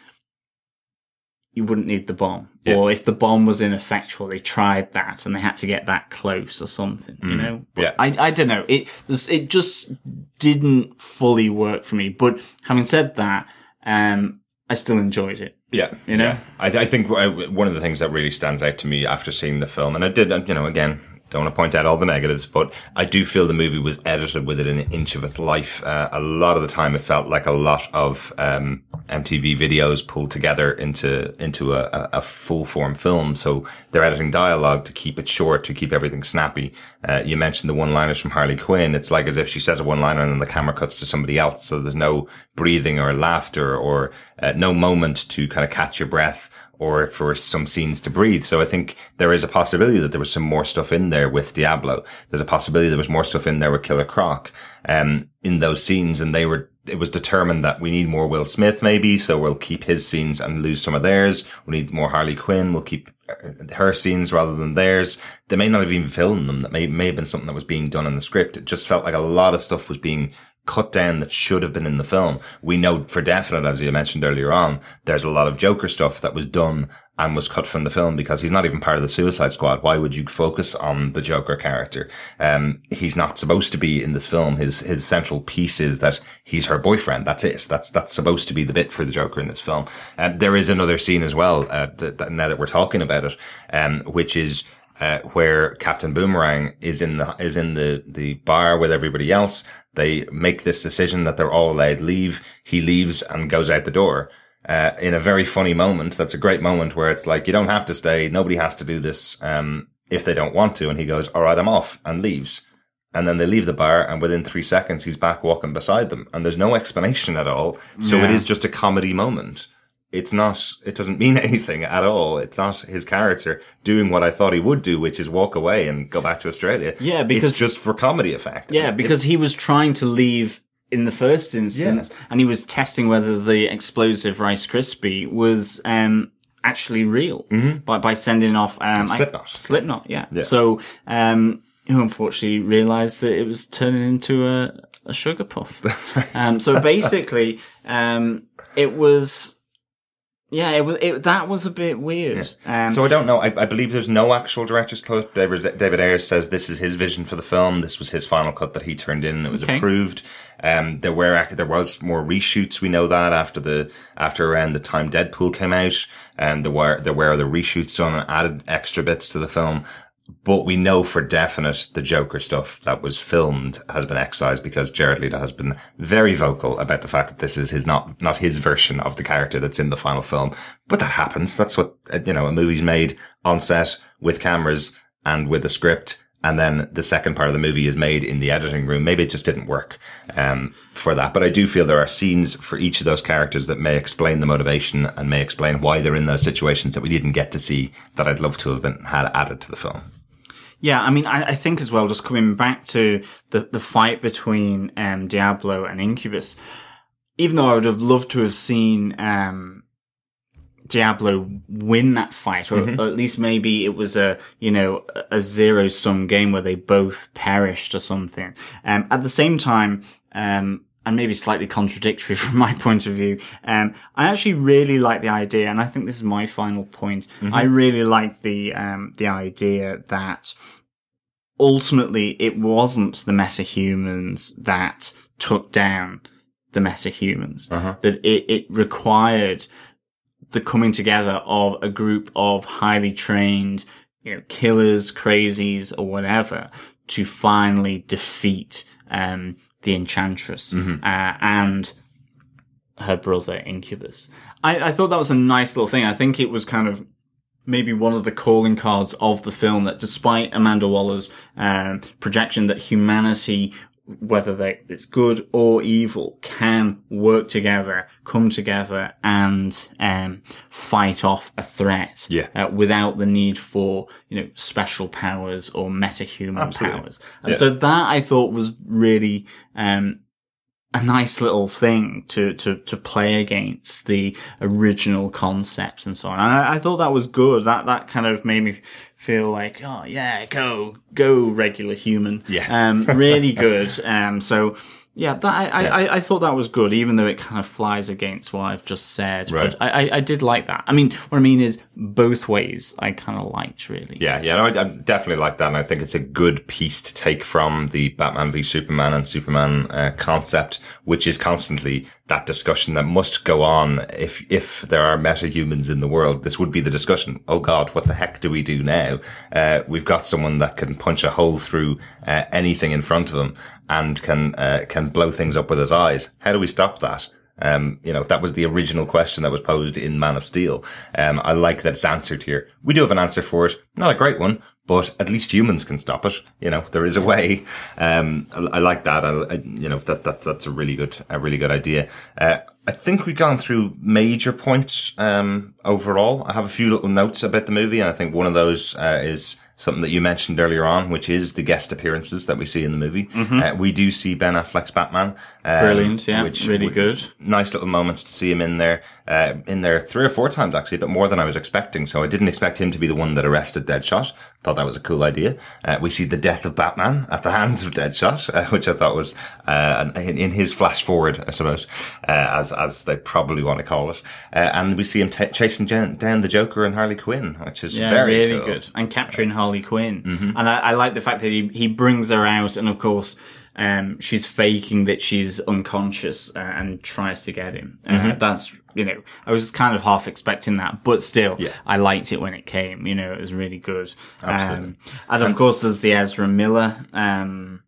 you wouldn't need the bomb. Yeah. Or if the bomb was ineffectual, they tried that and they had to get that close or something, you know? But Mm. Yeah. I, I don't know. It, it just didn't fully work for me. But having said that, um, I still enjoyed it. Yeah, You know? yeah. I, I think uh, one of the things that really stands out to me after seeing the film, and I did, uh, you know, again, don't want to point out all the negatives, but I do feel the movie was edited with it an inch of its life. Uh, a lot of the time, it felt like a lot of um, MTV videos pulled together into into a, a, a full form film. So they're editing dialogue to keep it short, to keep everything snappy. Uh, you mentioned the one liners from Harley Quinn. It's like as if she says a one liner and then the camera cuts to somebody else. So there's no breathing or laughter or uh, no moment to kind of catch your breath or for some scenes to breathe. So I think there is a possibility that there was some more stuff in there with Diablo. There's a possibility there was more stuff in there with Killer Croc, um, in those scenes. And they were, it was determined that we need more Will Smith maybe. So we'll keep his scenes and lose some of theirs. We need more Harley Quinn. We'll keep uh, her scenes rather than theirs. They may not have even filmed them. That may, may have been something that was being done in the script. It just felt like a lot of stuff was being cut down that should have been in the film. We know for definite, as you mentioned earlier on, there's a lot of Joker stuff that was done and was cut from the film because he's not even part of the Suicide Squad. Why would you focus on the Joker character? Um, he's not supposed to be in this film. His his central piece is that he's her boyfriend. That's it. That's that's supposed to be the bit for the Joker in this film. And there is another scene as well. Uh, that, that now that we're talking about it, um, which is uh, where Captain Boomerang is in the is in the the bar with everybody else. They make this decision that they're all allowed leave. He leaves and goes out the door. Uh, in a very funny moment. That's a great moment where it's like, you don't have to stay. Nobody has to do this, um, if they don't want to. And he goes, all right, I'm off and leaves. And then they leave the bar and within three seconds, he's back walking beside them and there's no explanation at all. So it Yeah. is just a comedy moment. It's not, it doesn't mean anything at all. It's not his character doing what I thought he would do, which is walk away and go back to Australia. Yeah, because- it's just for comedy effect. Yeah, because he was trying to leave in the first instance, and he was testing whether the explosive Rice Krispie was um, actually real by by sending off um, I- Slipknot. Slipknot, yeah. Yeah. So, um, who unfortunately realised that it was turning into a, a sugar puff. That's right. Um, so basically, um, it was. Yeah, it was. It, that was a bit weird. Um, So I don't know. I, I believe there's no actual director's cut. David, David Ayers says this is his vision for the film. This was his final cut that he turned in. It was Okay. approved. Um, there were there was more reshoots. We know that after the after around the time Deadpool came out, and there were there were the reshoots done and added extra bits to the film. But we know for definite the Joker stuff that was filmed has been excised because Jared Leto has been very vocal about the fact that this is his not not his version of the character that's in the final film. But that happens. That's what uh, you know. A movie's made on set with cameras and with a script, and then the second part of the movie is made in the editing room. Maybe it just didn't work um, for that. But I do feel there are scenes for each of those characters that may explain the motivation and may explain why they're in those situations that we didn't get to see. That I'd love to have been had added to the film. Yeah, I mean, I, I think as well, just coming back to the, the fight between um, Diablo and Incubus, even though I would have loved to have seen um, Diablo win that fight, or, or at least maybe it was a you know a zero sum game where they both perished or something. Um, at the same time, um, and maybe slightly contradictory from my point of view, um, I actually really like the idea, and I think this is my final point. I really like the um, the idea that ultimately it wasn't the metahumans that took down the metahumans. That it, it required the coming together of a group of highly trained, you know, killers, crazies, or whatever to finally defeat um, the Enchantress uh, and her brother Incubus. I, I thought that was a nice little thing. I think it was kind of maybe one of the calling cards of the film that despite Amanda Waller's um, projection that humanity, whether they, it's good or evil, can work together, come together and um, fight off a threat Yeah. uh, without the need for, you know, special powers or metahuman Absolutely. powers. And Yeah. so that I thought was really um, a nice little thing to, to, to play against the original concept and so on. And I, I thought that was good. That, that kind of made me feel like, oh yeah, go, go regular human. Yeah. Um, really good. Um, so Yeah, that, I, I, I thought that was good, even though it kind of flies against what I've just said. Right. But I, I, I did like that. I mean, what I mean is both ways I kind of liked, really. Yeah, yeah, no, I, I definitely like that, and I think it's a good piece to take from the Batman v Superman and Superman uh, concept, which is constantly that discussion that must go on. If if there are metahumans in the world, this would be the discussion. Oh God, what the heck do we do now? Uh, we've got someone that can punch a hole through uh, anything in front of him and can uh, can blow things up with his eyes. How do we stop that? Um, you know, that was the original question that was posed in Man of Steel. Um, I like that it's answered here. We do have an answer for it. Not a great one, but at least humans can stop it. You know, there is a way. Um, I, I like that. I, I, you know, that, that, that's a really good, a really good idea. Uh, I think we've gone through major points, um, overall. I have a few little notes about the movie, and I think one of those, uh, is, something that you mentioned earlier on, which is the guest appearances that we see in the movie. Uh, we do see Ben Affleck's Batman. Um, Mm-hmm. Brilliant, yeah, really good. Nice little moments to see him in there, uh, in there three or four times actually, but more than I was expecting. So I didn't expect him to be the one that arrested Deadshot. Thought that was a cool idea. Uh, we see the death of Batman at the hands of Deadshot, uh, which I thought was, uh, in, in his flash forward, I suppose, uh, as, as they probably want to call it. Uh, and we see him t- chasing down the Joker and Harley Quinn, which is Yeah, very really cool. Mm-hmm. good. And capturing Harley Quinn. And I, I like the fact that he, he brings her out and of course, um, she's faking that she's unconscious uh, and tries to get him. Uh, Mm-hmm. that's, you know, I was kind of half expecting that, but still, Yeah. I liked it when it came. You know, it was really good. Absolutely. Um, and of course, there's the Ezra Miller, um,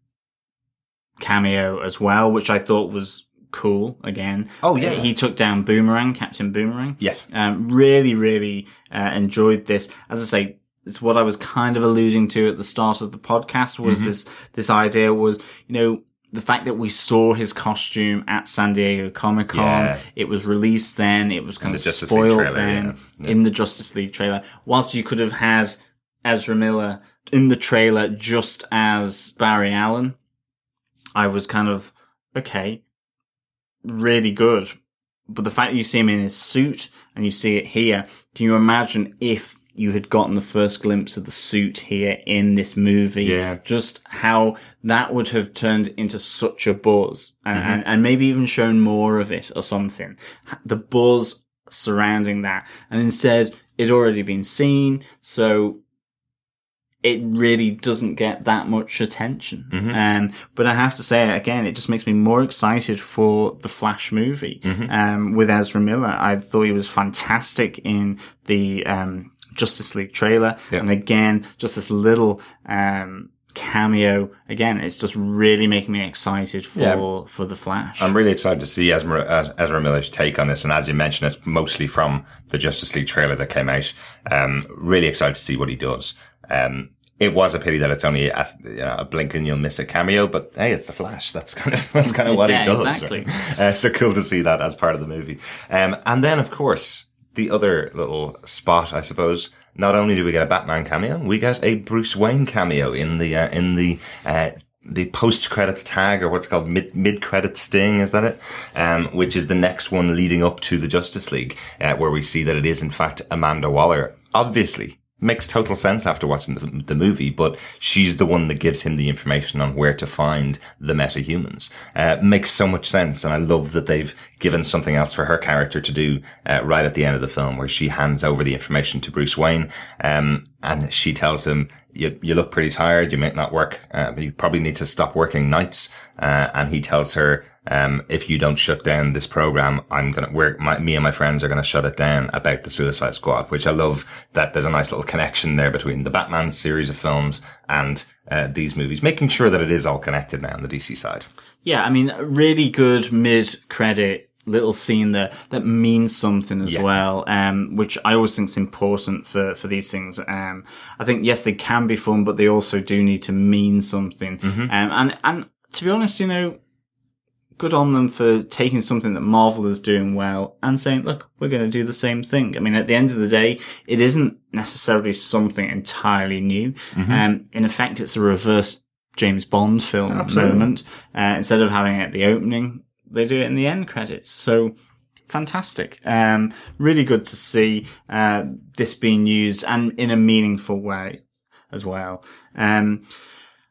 cameo as well, which I thought was cool again. Oh, yeah. He took down Boomerang, Captain Boomerang. Yes. Um, really, really uh, enjoyed this. As I say, it's what I was kind of alluding to at the start of the podcast was Mm-hmm. this, this idea was, you know, the fact that we saw his costume at San Diego Comic Con, Yeah. it was released then, it was kind the of Justice League spoiled trailer, then yeah. Yeah. in the Justice League trailer. Whilst you could have had Ezra Miller in the trailer just as Barry Allen, I was kind of, okay, really good. But the fact that you see him in his suit and you see it here, can you imagine if you had gotten the first glimpse of the suit here in this movie? Yeah. Just how that would have turned into such a buzz and, Mm-hmm. and, and maybe even shown more of it or something. The buzz surrounding that. And instead, it'd already been seen. So it really doesn't get that much attention. Um, but I have to say again, it just makes me more excited for the Flash movie um, with Ezra Miller. I thought he was fantastic in the um, Justice League trailer, Yeah. and again, just this little. Um, cameo again it's just really making me excited for Yeah. for the flash I'm really excited to see Ezra, Ezra Miller's take on this. And as you mentioned, it's mostly from the Justice League trailer that came out. Um, really excited to see what he does. Um, it was a pity that it's only a, you know, a blink and you'll miss a cameo, but hey, it's the Flash. That's kind of, that's kind of what Yeah, he does. exactly. right? Uh, so cool to see that as part of the movie. Um, and then of course, the other little spot, I suppose, not only do we get a Batman cameo, we get a Bruce Wayne cameo in the, uh, in the, uh, the post credits tag or what's called mid mid credit sting is that it? Um which is the next one leading up to the justice league uh, where we see that it is in fact amanda waller. Obviously makes total sense after watching the, the movie but she's the one that gives him the information on where to find the metahumans uh makes so much sense and i love that they've given something else for her character to do uh, right at the end of the film where she hands over the information to bruce wayne um and she tells him you, you look pretty tired. You might not work. Uh, you probably need to stop working nights. Uh, and he tells her, um, if you don't shut down this program, I'm gonna, we're, my, me and my friends are gonna shut it down about the Suicide Squad, which I love that there's a nice little connection there between the Batman series of films and, uh, these movies, making sure that it is all connected now on the DC side. Yeah, I mean, really good mid credit little scene there that means something as Yeah. well, um, which I always think is important for, for these things. Um, I think, yes, they can be fun, but they also do need to mean something. Um, and, and to be honest, you know, good on them for taking something that Marvel is doing well and saying, look, we're going to do the same thing. I mean, at the end of the day, it isn't necessarily something entirely new. Um, in effect, it's a reverse James Bond film Absolutely. moment. Uh, instead of having it at the opening, they do it in the end credits. So fantastic. Um, really good to see, uh, this being used and in a meaningful way as well. Um,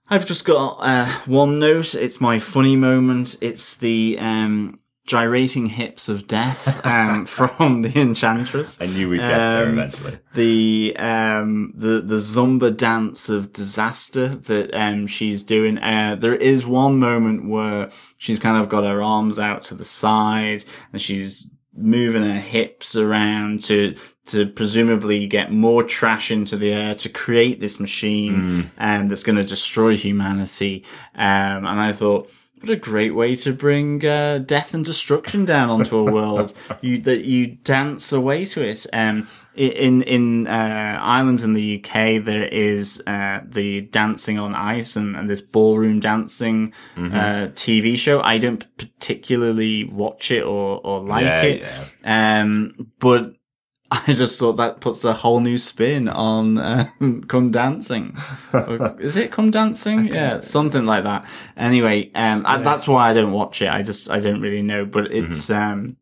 I've just got uh, one note. It's my funny moment. It's the um, gyrating hips of death um, from the Enchantress. I knew we'd get there Um, eventually. The um the the zumba dance of disaster that um she's doing. Uh, there is one moment where she's kind of got her arms out to the side and she's moving her hips around to to presumably get more trash into the air to create this machine um, that's going to destroy humanity. Um, and I thought. What a great way to bring uh, death and destruction down onto a world. you that you dance away to it. Um, in in uh, Ireland and the UK, there is uh, the dancing on ice and, and this ballroom dancing Mm-hmm. uh, TV show. I don't particularly watch it or or like Yeah, it, um, but I just thought that puts a whole new spin on um, "Come Dancing." Or- Is it "Come Dancing"? Yeah, something like that. Anyway, um, I, that's why I don't watch it. I just I don't really know, but it's um,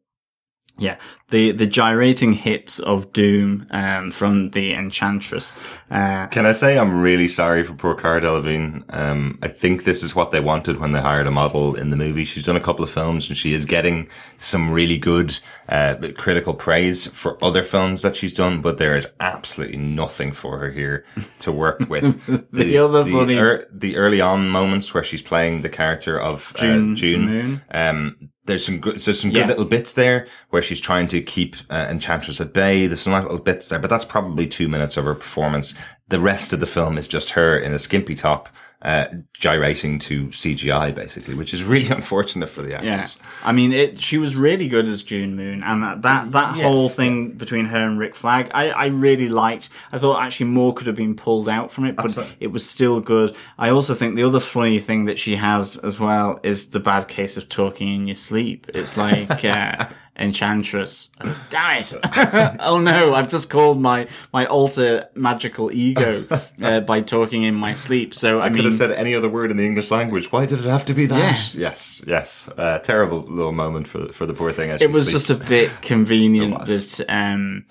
yeah, the the gyrating hips of doom um, from the Enchantress. Uh, Can I say I'm really sorry for poor Cara Delevingne? Um, I think this is what they wanted when they hired a model in the movie. She's done a couple of films and she is getting some really good uh, critical praise for other films that she's done, but there is absolutely nothing for her here to work with. The other funny- ear- the early on moments where she's playing the character of June uh, June Moon. um, there's some good, there's some good Yeah. little bits there where she's trying to keep uh, Enchantress at bay. There's some little bits there, but that's probably two minutes of her performance. The rest of the film is just her in a skimpy top, uh, gyrating to CGI basically, which is really unfortunate for the Yeah, actress. I mean, it. She was really good as June Moon, and that that, that Yeah, whole thing between her and Rick Flag, I, I really liked. I thought actually more could have been pulled out from it, but Absolutely. it was still good. I also think the other funny thing that she has as well is the bad case of talking in your sleep. It's like. Uh, Enchantress. Oh, damn it. oh no, I've just called my, my alter magical ego, uh, by talking in my sleep. So I, I could have said any other word in the English language. Why did it have to be that? Yeah. Yes, yes. Uh, terrible little moment for for the poor thing. As it was sleeps. just a bit convenient that um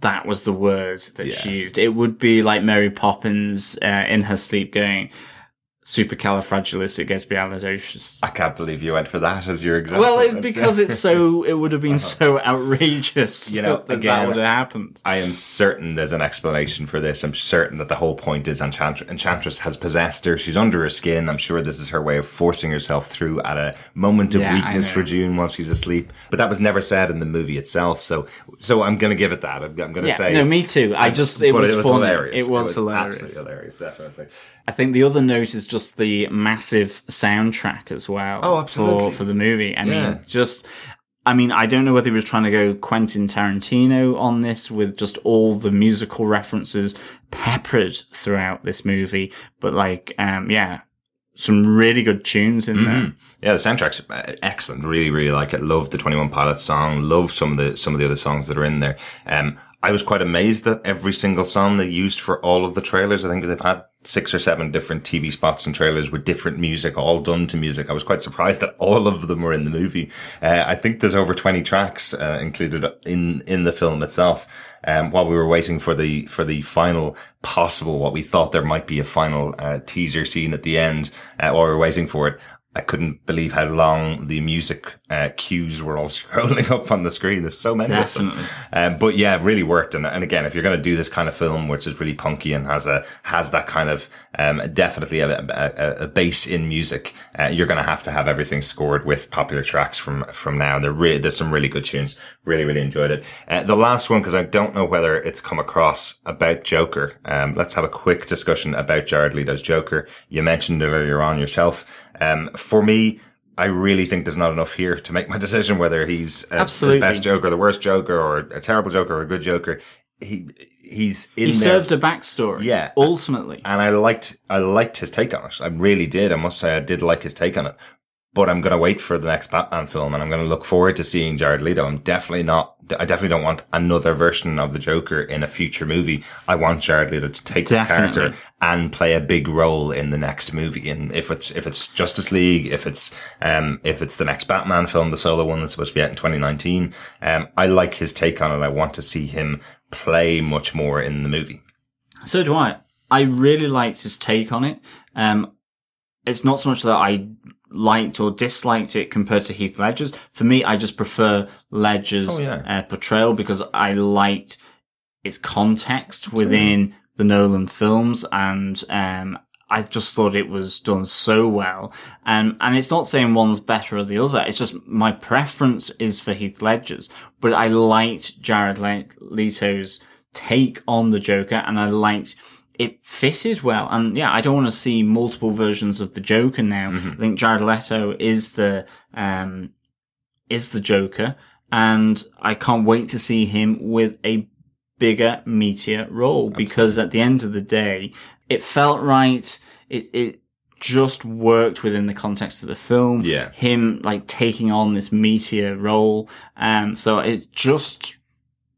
that was the word that Yeah. she used. It would be like Mary Poppins uh, in her sleep going supercalifragilisticexpialidocious. I can't believe you went for that as your example. Well, it's because it's so. It would have been uh-huh. so outrageous, You know, that that would have happened. I am certain there's an explanation for this. I'm certain that the whole point is Enchantress, Enchantress has possessed her. She's under her skin. I'm sure this is her way of forcing herself through at a moment of Yeah, weakness for June while she's asleep. But that was never said in the movie itself. So, so I'm going to give it that. I'm, I'm going to Yeah, say. no, me too. I just it was, it was hilarious. It was hilarious. Absolutely hilarious, definitely. I think the other note is just the massive soundtrack as well. Oh, absolutely. For, for the movie. I Yeah. mean, just, I mean, I don't know whether he was trying to go Quentin Tarantino on this with just all the musical references peppered throughout this movie, but like, um, yeah, some really good tunes in there. Yeah, the soundtrack's uh, excellent. Really, really like it. Love the Twenty One Pilots song. Love some of the some of the other songs that are in there. Um, I was quite amazed that every single song they used for all of the trailers. I think they've had six or seven different TV spots and trailers with different music, all done to music. I was quite surprised that all of them were in the movie. Uh, I think there's over twenty tracks uh, included in in the film itself. Um, while we were waiting for the for the final possible, what we thought there might be a final uh, teaser scene at the end, uh, while we were waiting for it. I couldn't believe how long the music uh, cues were all scrolling up on the screen. There's so many of Definitely. them. Um, but yeah, it really worked. And, and again, if you're going to do this kind of film, which is really punky and has a has that kind of um, definitely a, a, a base in music, uh, you're going to have to have everything scored with popular tracks from from now. There re- there's some really good tunes. Really, really enjoyed it. Uh, the last one, because I don't know whether it's come across about Joker. Um, let's have a quick discussion about Jared Leto's Joker. You mentioned it earlier on yourself. Um, for me, I really think there's not enough here to make my decision whether he's uh, Absolutely. the best Joker, the worst Joker, or a terrible Joker, or a good Joker. He he's in He there. served a backstory. Yeah. Ultimately. and I liked I liked his take on it. I really did. I must say I did like his take on it. But I'm going to wait for the next Batman film, and I'm going to look forward to seeing Jared Leto. I'm definitely not. I definitely don't want another version of the Joker in a future movie. I want Jared Leto to take this character and play a big role in the next movie. And if it's if it's Justice League, if it's um if it's the next Batman film, the solo one that's supposed to be out in 2019, um, I like his take on it. I want to see him play much more in the movie. So do I. I really liked his take on it. Um, it's not so much that I liked or disliked it compared to Heath Ledger's. For me, I just prefer Ledger's Oh, yeah. uh, portrayal because I liked its context within the Nolan films and, um, I just thought it was done so well. Um, and it's not saying one's better or the other. It's just my preference is for Heath Ledger's, but I liked Jared Leto's take on the Joker and I liked it fitted well. And yeah, I don't want to see multiple versions of the Joker now. I think Jared Leto is the, um, is the Joker and I can't wait to see him with a bigger, meatier role because at the end of the day, it felt right. It, it just worked within the context of the film. Yeah. Him like taking on this meatier role. Um, so it just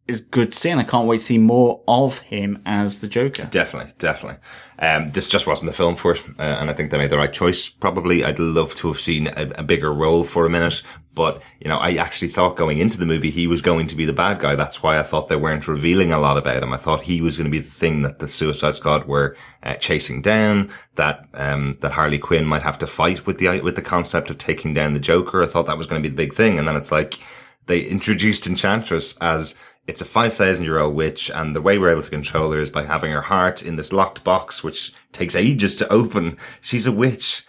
is good to see and I can't wait to see more of him as the Joker. Definitely, definitely. Um, this just wasn't the film for it, uh, and I think they made the right choice. Probably, I'd love to have seen a, a bigger role for a minute, but you know, I actually thought going into the movie he was going to be the bad guy. That's why I thought they weren't revealing a lot about him. I thought he was going to be the thing that the Suicide Squad were uh, chasing down. That um, that Harley Quinn might have to fight with the with the concept of taking down the Joker. I thought that was going to be the big thing, and then it's like they introduced Enchantress as it's a 5,000 year old witch and the way we're able to control her is by having her heart in this locked box, which takes ages to open. She's a witch.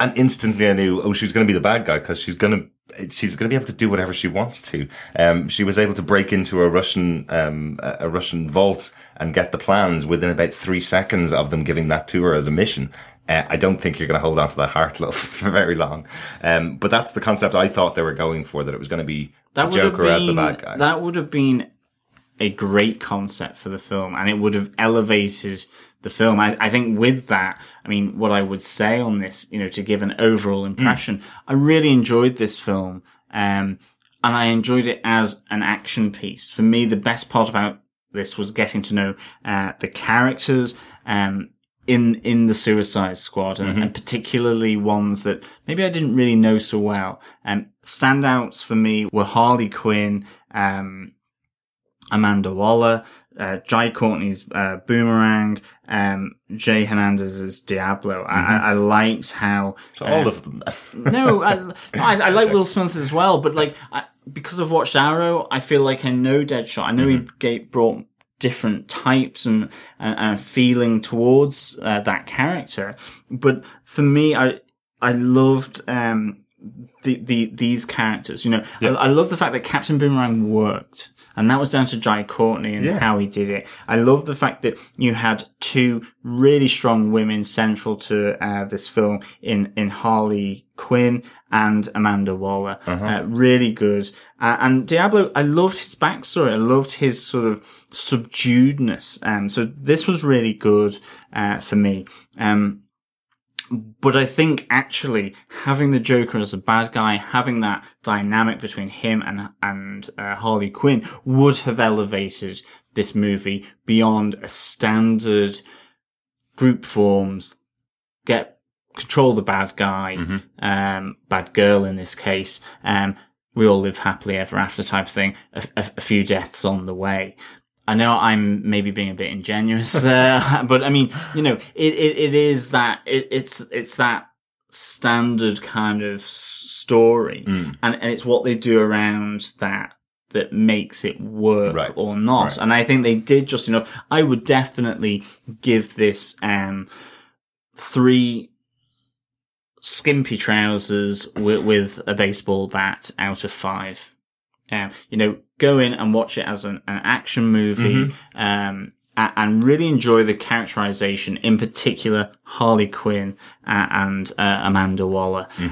And instantly I knew, oh, she's going to be the bad guy because she's going to, she's going to be able to do whatever she wants to. Um, she was able to break into a Russian, um, a Russian vault and get the plans within about three seconds of them giving that to her as a mission. Uh, I don't think you're going to hold on to that heart love for very long. Um, but that's the concept I thought they were going for, that it was going to be That the would have Joker as the bad guy. That would have been a great concept for the film, and it would have elevated the film. I, I think with that, I mean, what I would say on this, you know, to give an overall impression, I really enjoyed this film, um, and I enjoyed it as an action piece. For me, the best part about this was getting to know uh, the characters. Um, in in the Suicide Squad, and, and particularly ones that maybe I didn't really know so well. Um, standouts for me were Harley Quinn, um, Amanda Waller, uh, Jai Courtney's uh, Boomerang, um, Jay Hernandez's Diablo. I, I, I liked how so all uh, of them. no, I, no, I, I like Will Smith as well, but like I, because I've watched Arrow, I feel like I know Deadshot. I know he brought different types and and, and feeling towards uh, that character, but for me, I I loved um the the these characters. You know, I, I love the fact that Captain Boomerang worked. And that was down to Jai Courtney and Yeah. how he did it. I love the fact that you had two really strong women central to uh, this film in in Harley Quinn and Amanda Waller. Uh, really good. Uh, and Diablo, I loved his backstory. I loved his sort of subduedness. Um, so this was really good uh, for me. Um, but I think actually having the Joker as a bad guy, having that dynamic between him and and uh, Harley Quinn would have elevated this movie beyond a standard group forms. Get control the bad guy, um, bad girl in this case. Um, we all live happily ever after type of thing. A, a, a few deaths on the way. I know I'm maybe being a bit ingenuous there, but I mean, you know, it, it, it is that, it, it's, it's that standard kind of story. Mm. And, and it's what they do around that that makes it work Right. or not. Right. And I think they did just enough. I would definitely give this, um, three skimpy trousers with, with a baseball bat out of five. Um, you know, go in and watch it as an, an action movie, um, and really enjoy the characterization, in particular Harley Quinn and uh, Amanda Waller, a-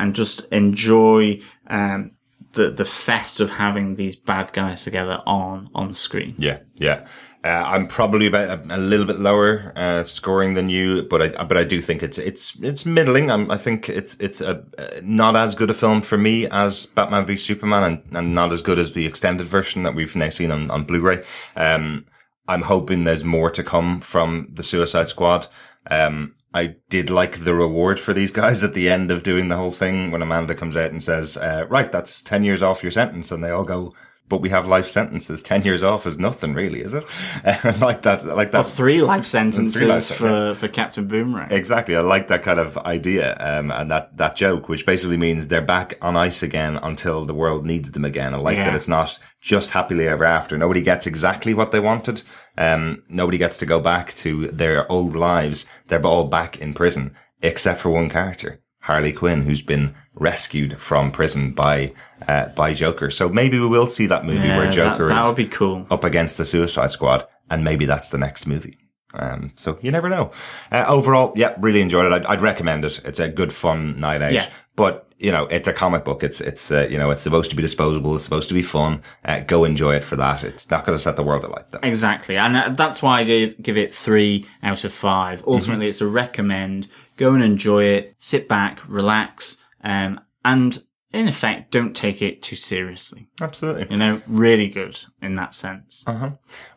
and just enjoy um, the the fest of having these bad guys together on on screen. Yeah, yeah. Uh, I'm probably about a, a little bit lower uh, scoring than you, but I but I do think it's it's it's middling. I'm, I think it's it's a, uh, not as good a film for me as Batman v Superman, and, and not as good as the extended version that we've now seen on, on Blu-ray. Um, I'm hoping there's more to come from the Suicide Squad. Um, I did like the reward for these guys at the end of doing the whole thing when Amanda comes out and says, uh, "Right, that's ten years off your sentence," and they all go, but we have life sentences. Ten years off is nothing, really, is it? like that, like that. Or three life sentences Three life sen- for, for Captain Boomerang. Exactly. I like that kind of idea um, and that, that joke, which basically means they're back on ice again until the world needs them again. I like Yeah. that it's not just happily ever after. Nobody gets exactly what they wanted. Um, nobody gets to go back to their old lives. They're all back in prison, except for one character, Harley Quinn, who's been rescued from prison by uh, by Joker. So maybe we will see that movie Yeah, where that- Joker that is would be cool. up against the Suicide Squad, and maybe that's the next movie. Um, so you never know. Uh, overall, yeah, really enjoyed it. I'd, I'd recommend it. It's a good, fun night out. Yeah. But you know, it's a comic book. It's it's uh, you know, it's supposed to be disposable. It's supposed to be fun. Uh, go enjoy it for that. It's not going to set the world alight though. Exactly. And uh, that's why I gave, give it three out of five. Ultimately, it's a recommend. Go and enjoy it. Sit back, relax, um, and in effect, don't take it too seriously. Absolutely. You know, really good in that sense.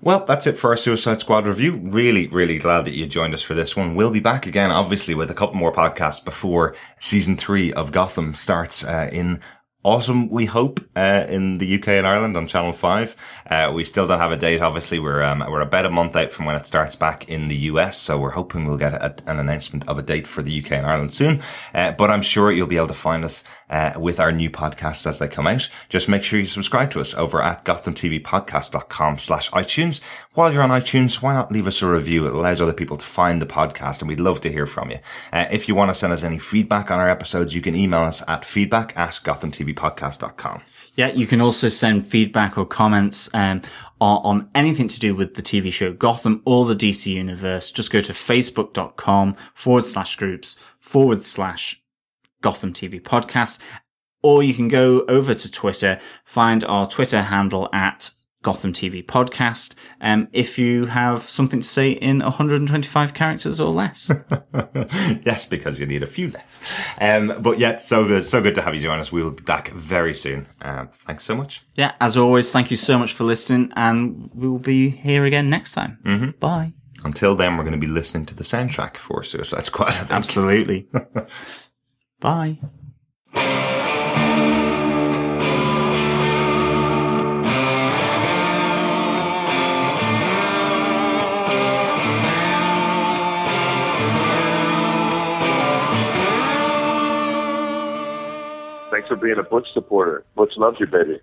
Well, that's it for our Suicide Squad review. Really, really glad that you joined us for this one. We'll be back again, obviously, with a couple more podcasts before season three of Gotham starts uh, in autumn, we hope, uh, in the UK and Ireland on Channel 5. Uh, we still don't have a date, obviously. We're, um, we're about a month out from when it starts back in the US, so we're hoping we'll get a, an announcement of a date for the UK and Ireland soon. Uh, but I'm sure you'll be able to find us uh, with our new podcasts as they come out. Just make sure you subscribe to us over at gothamtvpodcast.com slash iTunes. While you're on iTunes, why not leave us a review? It allows other people to find the podcast and we'd love to hear from you. Uh, if you want to send us any feedback on our episodes, you can email us at feedback at gothamtvpodcast.com. Yeah, you can also send feedback or comments um, on, on anything to do with the TV show Gotham or the DC universe. Just go to facebook.com forward slash groups forward slash Gotham TV podcast. Or you can go over to Twitter, find our Twitter handle at Gotham TV podcast. Um, if you have something to say in 125 characters or less. yes, because you need a few less. Um, but yet, so good, so good to have you join us. We will be back very soon. Um, thanks so much. yeah, as always, thank you so much for listening and we will be here again next time. Mm-hmm. Bye. Until then, we're going to be listening to the soundtrack for Suicide Squad. Absolutely. Bye. Thanks for being a Butch supporter. Butch loves you, baby.